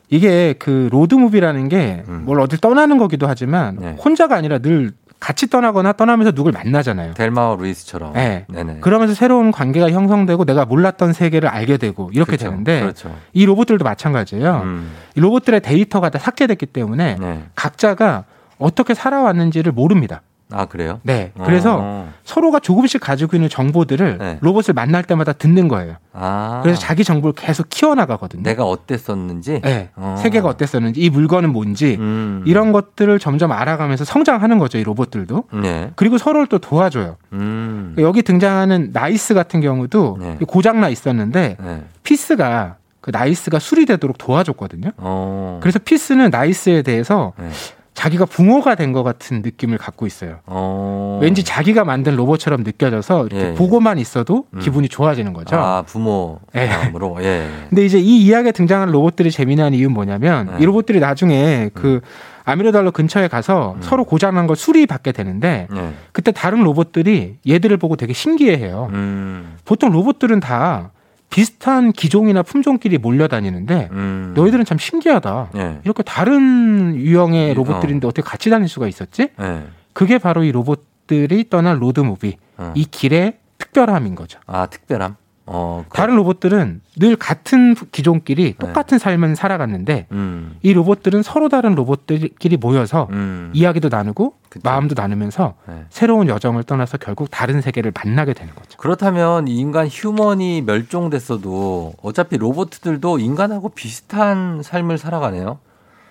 L: 이게 그 로드무비라는 게 뭘 어딜 떠나는 거기도 하지만
A: 음. 네.
L: 혼자가 아니라 늘 같이 떠나거나 떠나면서 누굴 만나잖아요.
A: 델마와 루이스처럼.
L: 네.
A: 네네.
L: 그러면서 새로운 관계가 형성되고 내가 몰랐던 세계를 알게 되고 이렇게
A: 그렇죠.
L: 되는데
A: 그렇죠.
L: 이 로봇들도 마찬가지예요.
A: 음.
L: 이 로봇들의 데이터가 다 삭제됐기 때문에
A: 네.
L: 각자가 어떻게 살아왔는지를 모릅니다.
A: 아, 그래요?
L: 네. 그래서
A: 어.
L: 서로가 조금씩 가지고 있는 정보들을
A: 네.
L: 로봇을 만날 때마다 듣는 거예요.
A: 아.
L: 그래서 자기 정보를 계속 키워나가거든요.
A: 내가 어땠었는지.
L: 네.
A: 어.
L: 세계가 어땠었는지, 이 물건은 뭔지,
A: 음.
L: 이런 것들을 점점 알아가면서 성장하는 거죠, 이 로봇들도.
A: 네.
L: 그리고 서로를 또 도와줘요.
A: 음.
L: 여기 등장하는 나이스 같은 경우도
A: 네.
L: 고장나 있었는데,
A: 네.
L: 피스가 그 나이스가 수리되도록 도와줬거든요.
A: 어.
L: 그래서 피스는 나이스에 대해서
A: 네.
L: 자기가 붕어가 된 것 같은 느낌을 갖고 있어요.
A: 어.
L: 왠지 자기가 만든 로봇처럼 느껴져서 이렇게
A: 예, 예.
L: 보고만 있어도
A: 음.
L: 기분이 좋아지는 거죠.
A: 아, 부모
L: 예.
A: 마음으로. 예.
L: 근데 이제 이 이야기에 등장하는 로봇들이 재미난 이유는 뭐냐면
A: 네.
L: 이 로봇들이 나중에 그 아미로달로 근처에 가서
A: 음.
L: 서로 고장난 걸 수리받게 되는데
A: 네.
L: 그때 다른 로봇들이 얘들을 보고 되게 신기해해요.
A: 음.
L: 보통 로봇들은 다 비슷한 기종이나 품종끼리 몰려다니는데
A: 음.
L: 너희들은 참 신기하다.
A: 예.
L: 이렇게 다른 유형의
A: 어.
L: 로봇들인데 어 떻게 같이 다닐 수가 있었지?
A: 예.
L: 그게 바로 이 로봇들이 떠난 로드 무비
A: 어.
L: 이 길의 특별함인 거죠.
A: 아, 특별함. 어. 그-
L: 다른 로봇들은 늘 같은 기종끼리 똑같은 삶을 살아갔는데
A: 음.
L: 이 로봇들은 서로 다른 로봇들끼리 모여서
A: 음.
L: 이야기도 나누고 마음도 나누면서
A: 네.
L: 새로운 여정을 떠나서 결국 다른 세계를 만나게 되는 거죠.
A: 그렇다면 이 인간 human이 멸종됐어도 어차피 로봇들도 인간하고 비슷한 삶을 살아가네요.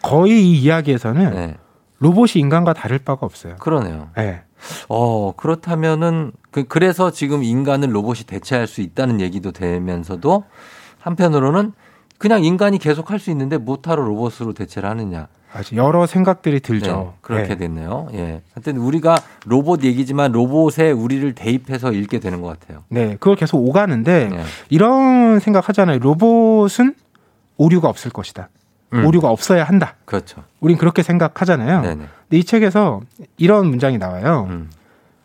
L: 거의 이 이야기에서는
A: 네.
L: 로봇이 인간과 다를 바가 없어요.
A: 그러네요.
L: 네.
A: 어, 그렇다면은 그, 그래서 지금 인간을 로봇이 대체할 수 있다는 얘기도 되면서도 한편으로는 그냥 인간이 계속 할 수 있는데 못하러 로봇으로 대체를 하느냐.
L: 아주 여러 생각들이
A: 네,
L: 들죠.
A: 그렇게
L: 네.
A: 됐네요. 예. 하여튼 우리가 로봇 얘기지만 로봇에 우리를 대입해서 읽게 되는 것 같아요.
L: 네, 그걸 계속 오가는데
A: 네.
L: 이런 생각 하잖아요. 로봇은 오류가 없을 것이다.
A: 음.
L: 오류가 없어야 한다.
A: 그렇죠.
L: 우린 그렇게 생각하잖아요.
A: 네네.
L: 근데 이 책에서 이런 문장이 나와요.
A: 음.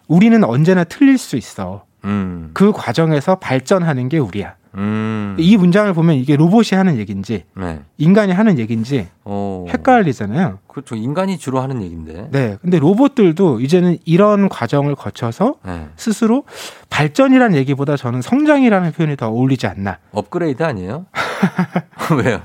L: 우리는 언제나 틀릴 수 있어.
A: 음.
L: 그 과정에서 발전하는 게 우리야.
A: 음.
L: 이 문장을 보면 이게 로봇이 하는 얘기인지
A: 네.
L: 인간이 하는 얘기인지
A: 어.
L: 헷갈리잖아요.
A: 그렇죠. 인간이 주로 하는 얘기인데.
L: 네. 근데 로봇들도 이제는 이런 과정을 거쳐서
A: 네.
L: 스스로 발전이라는 얘기보다 저는 성장이라는 표현이 더 어울리지 않나.
A: 업그레이드 아니에요? 왜요?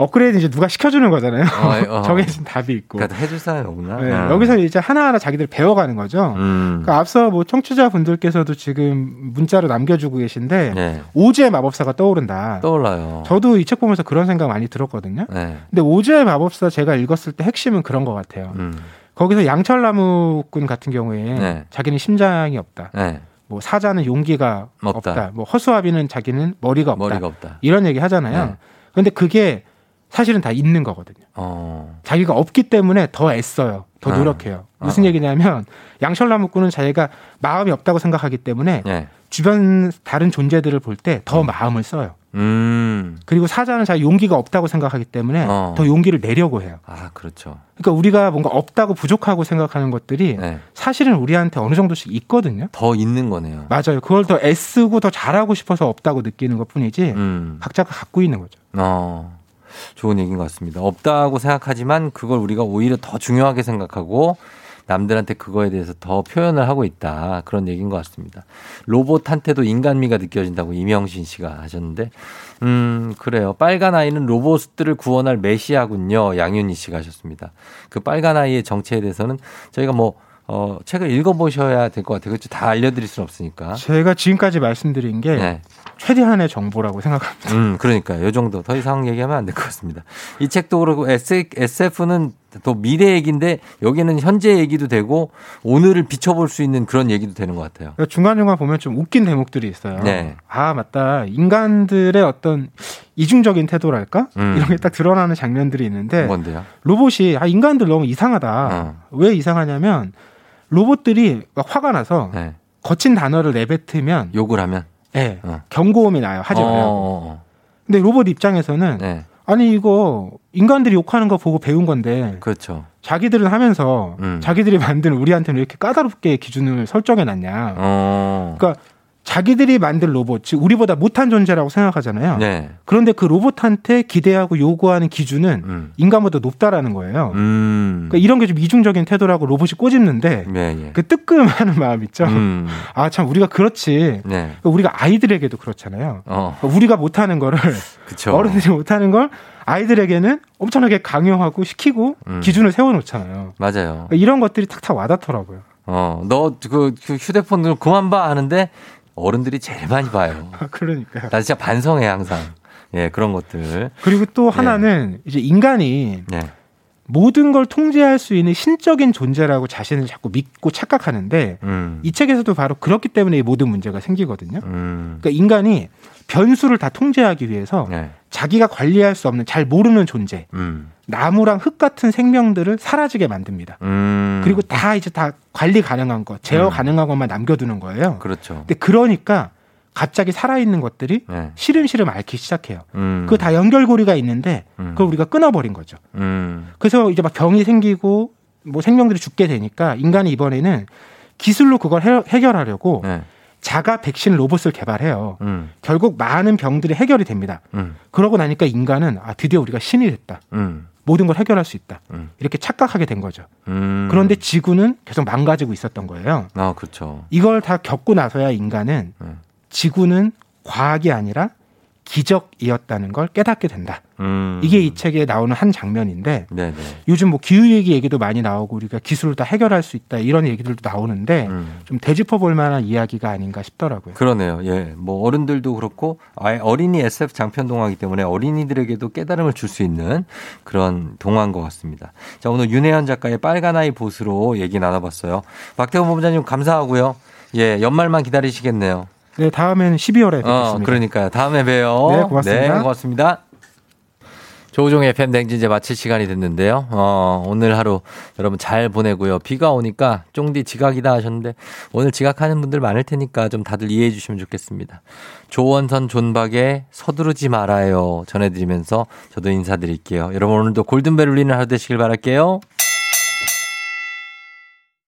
L: 업그레이드 이제 누가 시켜주는 거잖아요.
A: 어, 어.
L: 정해진 답이 있고.
A: 그러니까 해줄 사람이 없나?
L: 네,
A: 어.
L: 여기서 이제 하나하나 자기들 배워가는 거죠.
A: 음.
L: 그러니까 앞서 뭐 청취자분들께서도 지금 문자로 남겨주고 계신데
A: 네.
L: 오즈의 마법사가 떠오른다.
A: 떠올라요.
L: 저도 이 책 보면서 그런 생각 많이 들었거든요.
A: 네.
L: 근데 오즈의 마법사 제가 읽었을 때 핵심은 그런 것 같아요.
A: 음.
L: 거기서 양철나무꾼 같은 경우에
A: 네.
L: 자기는 심장이 없다.
A: 네.
L: 뭐 사자는 용기가
A: 없다.
L: 없다. 뭐 허수아비는 자기는 머리가 없다.
A: 머리가 없다.
L: 이런 얘기 하잖아요.
A: 네.
L: 근데 그게 사실은 다 있는 거거든요.
A: 어.
L: 자기가 없기 때문에 더 애써요. 더
A: 아.
L: 노력해요. 무슨
A: 아.
L: 얘기냐면 양철나무꾼은 자기가 마음이 없다고 생각하기 때문에
A: 네.
L: 주변 다른 존재들을 볼 때더 마음을 써요.
A: 음.
L: 그리고 사자는 자기 용기가 없다고 생각하기 때문에
A: 어.
L: 더 용기를 내려고 해요.
A: 아, 그렇죠.
L: 그러니까 우리가 뭔가 없다고 부족하고 생각하는 것들이
A: 네.
L: 사실은 우리한테 어느 정도씩 있거든요.
A: 더 있는 거네요.
L: 맞아요. 그걸 더 애쓰고 더 잘하고 싶어서 없다고 느끼는 것 뿐이지
A: 음.
L: 각자가 갖고 있는 거죠.
A: 어, 좋은 얘기인 것 같습니다. 없다고 생각하지만 그걸 우리가 오히려 더 중요하게 생각하고 남들한테 그거에 대해서 더 표현을 하고 있다. 그런 얘기인 것 같습니다. 로봇한테도 인간미가 느껴진다고 이명신 씨가 하셨는데, 음, 그래요. 빨간 아이는 로봇들을 구원할 메시아군요. 양윤희 씨가 하셨습니다. 그 빨간 아이의 정체에 대해서는 저희가 뭐, 어, 책을 읽어보셔야 될 것 같아요. 그렇죠. 다 알려드릴 수는 없으니까.
L: 제가 지금까지 말씀드린 게
A: 네.
L: 최대한의 정보라고 생각합니다.
A: 음, 그러니까요. 요 정도. 더 이상 얘기하면 안 될 것 같습니다. 이 책도 그렇고 SF는 또 미래 얘기인데 여기는 현재 얘기도 되고 오늘을 비춰볼 수 있는 그런 얘기도 되는 것 같아요.
L: 그러니까 중간중간 보면 좀 웃긴 대목들이 있어요.
A: 네.
L: 아, 맞다. 인간들의 어떤 이중적인 태도랄까?
A: 음.
L: 이런 게 딱 드러나는 장면들이 있는데
A: 뭔데요?
L: 로봇이 아, 인간들 너무 이상하다.
A: 어.
L: 왜 이상하냐면 로봇들이 막 화가 나서
A: 네.
L: 거친 단어를 내뱉으면
A: 욕을 하면
L: 예,
A: 어.
L: 경고음이 나요. 하지
A: 어,
L: 말라고.
A: 어,
L: 근데 로봇 입장에서는
A: 네.
L: 아니 이거 인간들이 욕하는 거 보고 배운 건데
A: 그렇죠.
L: 자기들은 하면서
A: 음.
L: 자기들이 만든 우리한테는 왜 이렇게 까다롭게 기준을 설정해 놨냐.
A: 어.
L: 그러니까 자기들이 만든 로봇, 즉 우리보다 못한 존재라고 생각하잖아요.
A: 네.
L: 그런데 그 로봇한테 기대하고 요구하는 기준은
A: 음.
L: 인간보다 높다라는 거예요.
A: 음.
L: 그러니까 이런 게 좀 이중적인 태도라고 로봇이 꼬집는데
A: 네, 예.
L: 그 뜨끔하는 마음 있죠.
A: 음.
L: 아참 우리가 그렇지.
A: 네.
L: 그러니까 우리가 아이들에게도 그렇잖아요.
A: 어.
L: 그러니까 우리가 못하는 거를
A: 그쵸.
L: 어른들이 못하는 걸 아이들에게는 엄청나게 강요하고 시키고
A: 음.
L: 기준을 세워놓잖아요.
A: 맞아요.
L: 그러니까 이런 것들이 탁탁 와닿더라고요.
A: 어, 너 그 휴대폰 좀 그만 봐 하는데 어른들이 제일 많이 봐요.
L: 그러니까요.
A: 나 진짜 반성해 항상. 예, 그런 것들.
L: 그리고 또 하나는 이제 인간이
A: 네.
L: 모든 걸 통제할 수 있는 신적인 존재라고 자신을 자꾸 믿고 착각하는데
A: 음.
L: 이 책에서도 바로 그렇기 때문에 이 모든 문제가 생기거든요.
A: 음.
L: 그러니까 인간이 변수를 다 통제하기 위해서
A: 네.
L: 자기가 관리할 수 없는 잘 모르는 존재,
A: 음.
L: 나무랑 흙 같은 생명들을 사라지게 만듭니다.
A: 음.
L: 그리고 다 이제 다 관리 가능한 것, 제어
A: 음.
L: 가능한 것만 남겨두는 거예요.
A: 그렇죠.
L: 근데 그러니까 갑자기 살아있는 것들이
A: 네.
L: 시름시름 앓기 시작해요.
A: 음.
L: 그다 연결고리가 있는데
A: 음.
L: 그걸 우리가 끊어버린 거죠.
A: 음.
L: 그래서 이제 막 병이 생기고 뭐 생명들이 죽게 되니까 인간이 이번에는 기술로 그걸 해, 해결하려고
A: 네.
L: 자가 백신 로봇을 개발해요.
A: 음.
L: 결국 많은 병들이 해결이 됩니다.
A: 음.
L: 그러고 나니까 인간은 아 드디어 우리가 신이 됐다.
A: 음.
L: 모든 걸 해결할 수 있다.
A: 음.
L: 이렇게 착각하게 된 거죠.
A: 음.
L: 그런데 지구는 계속 망가지고 있었던 거예요.
A: 아, 그렇죠.
L: 이걸 다 겪고 나서야 인간은
A: 음.
L: 지구는 과학이 아니라 기적이었다는 걸 깨닫게 된다.
A: 음.
L: 이게 이 책에 나오는 한 장면인데
A: 네, 네.
L: 요즘 뭐 기후위기 얘기도 많이 나오고 우리가 기술을 다 해결할 수 있다 이런 얘기들도 나오는데
A: 음.
L: 좀 되짚어 볼 만한 이야기가 아닌가 싶더라고요.
A: 그러네요. 예. 뭐 어른들도 그렇고 아예 어린이 SF 장편 동화이기 때문에 어린이들에게도 깨달음을 줄 수 있는 그런 동화인 것 같습니다. 자, 오늘 윤혜연 작가의 빨간 아이 보스로 얘기 나눠봤어요. 박태원 본부장님 감사하고요. 예, 연말만 기다리시겠네요.
L: 네, 다음에는 12월에 뵙겠습니다.
A: 어, 그러니까요. 다음에 봬요.
L: 네, 고맙습니다.
A: 네, 고맙습니다. 조우종의 팬 댕진 이제 마칠 시간이 됐는데요. 어, 오늘 하루 여러분 잘 보내고요. 비가 오니까 쫑디 지각이다 하셨는데 오늘 지각하는 분들 많을 테니까 좀 다들 이해해 주시면 좋겠습니다. 조원선 존박의 서두르지 말아요 전해드리면서 저도 인사드릴게요. 여러분 오늘도 골든벨 울리는 하루 되시길 바랄게요.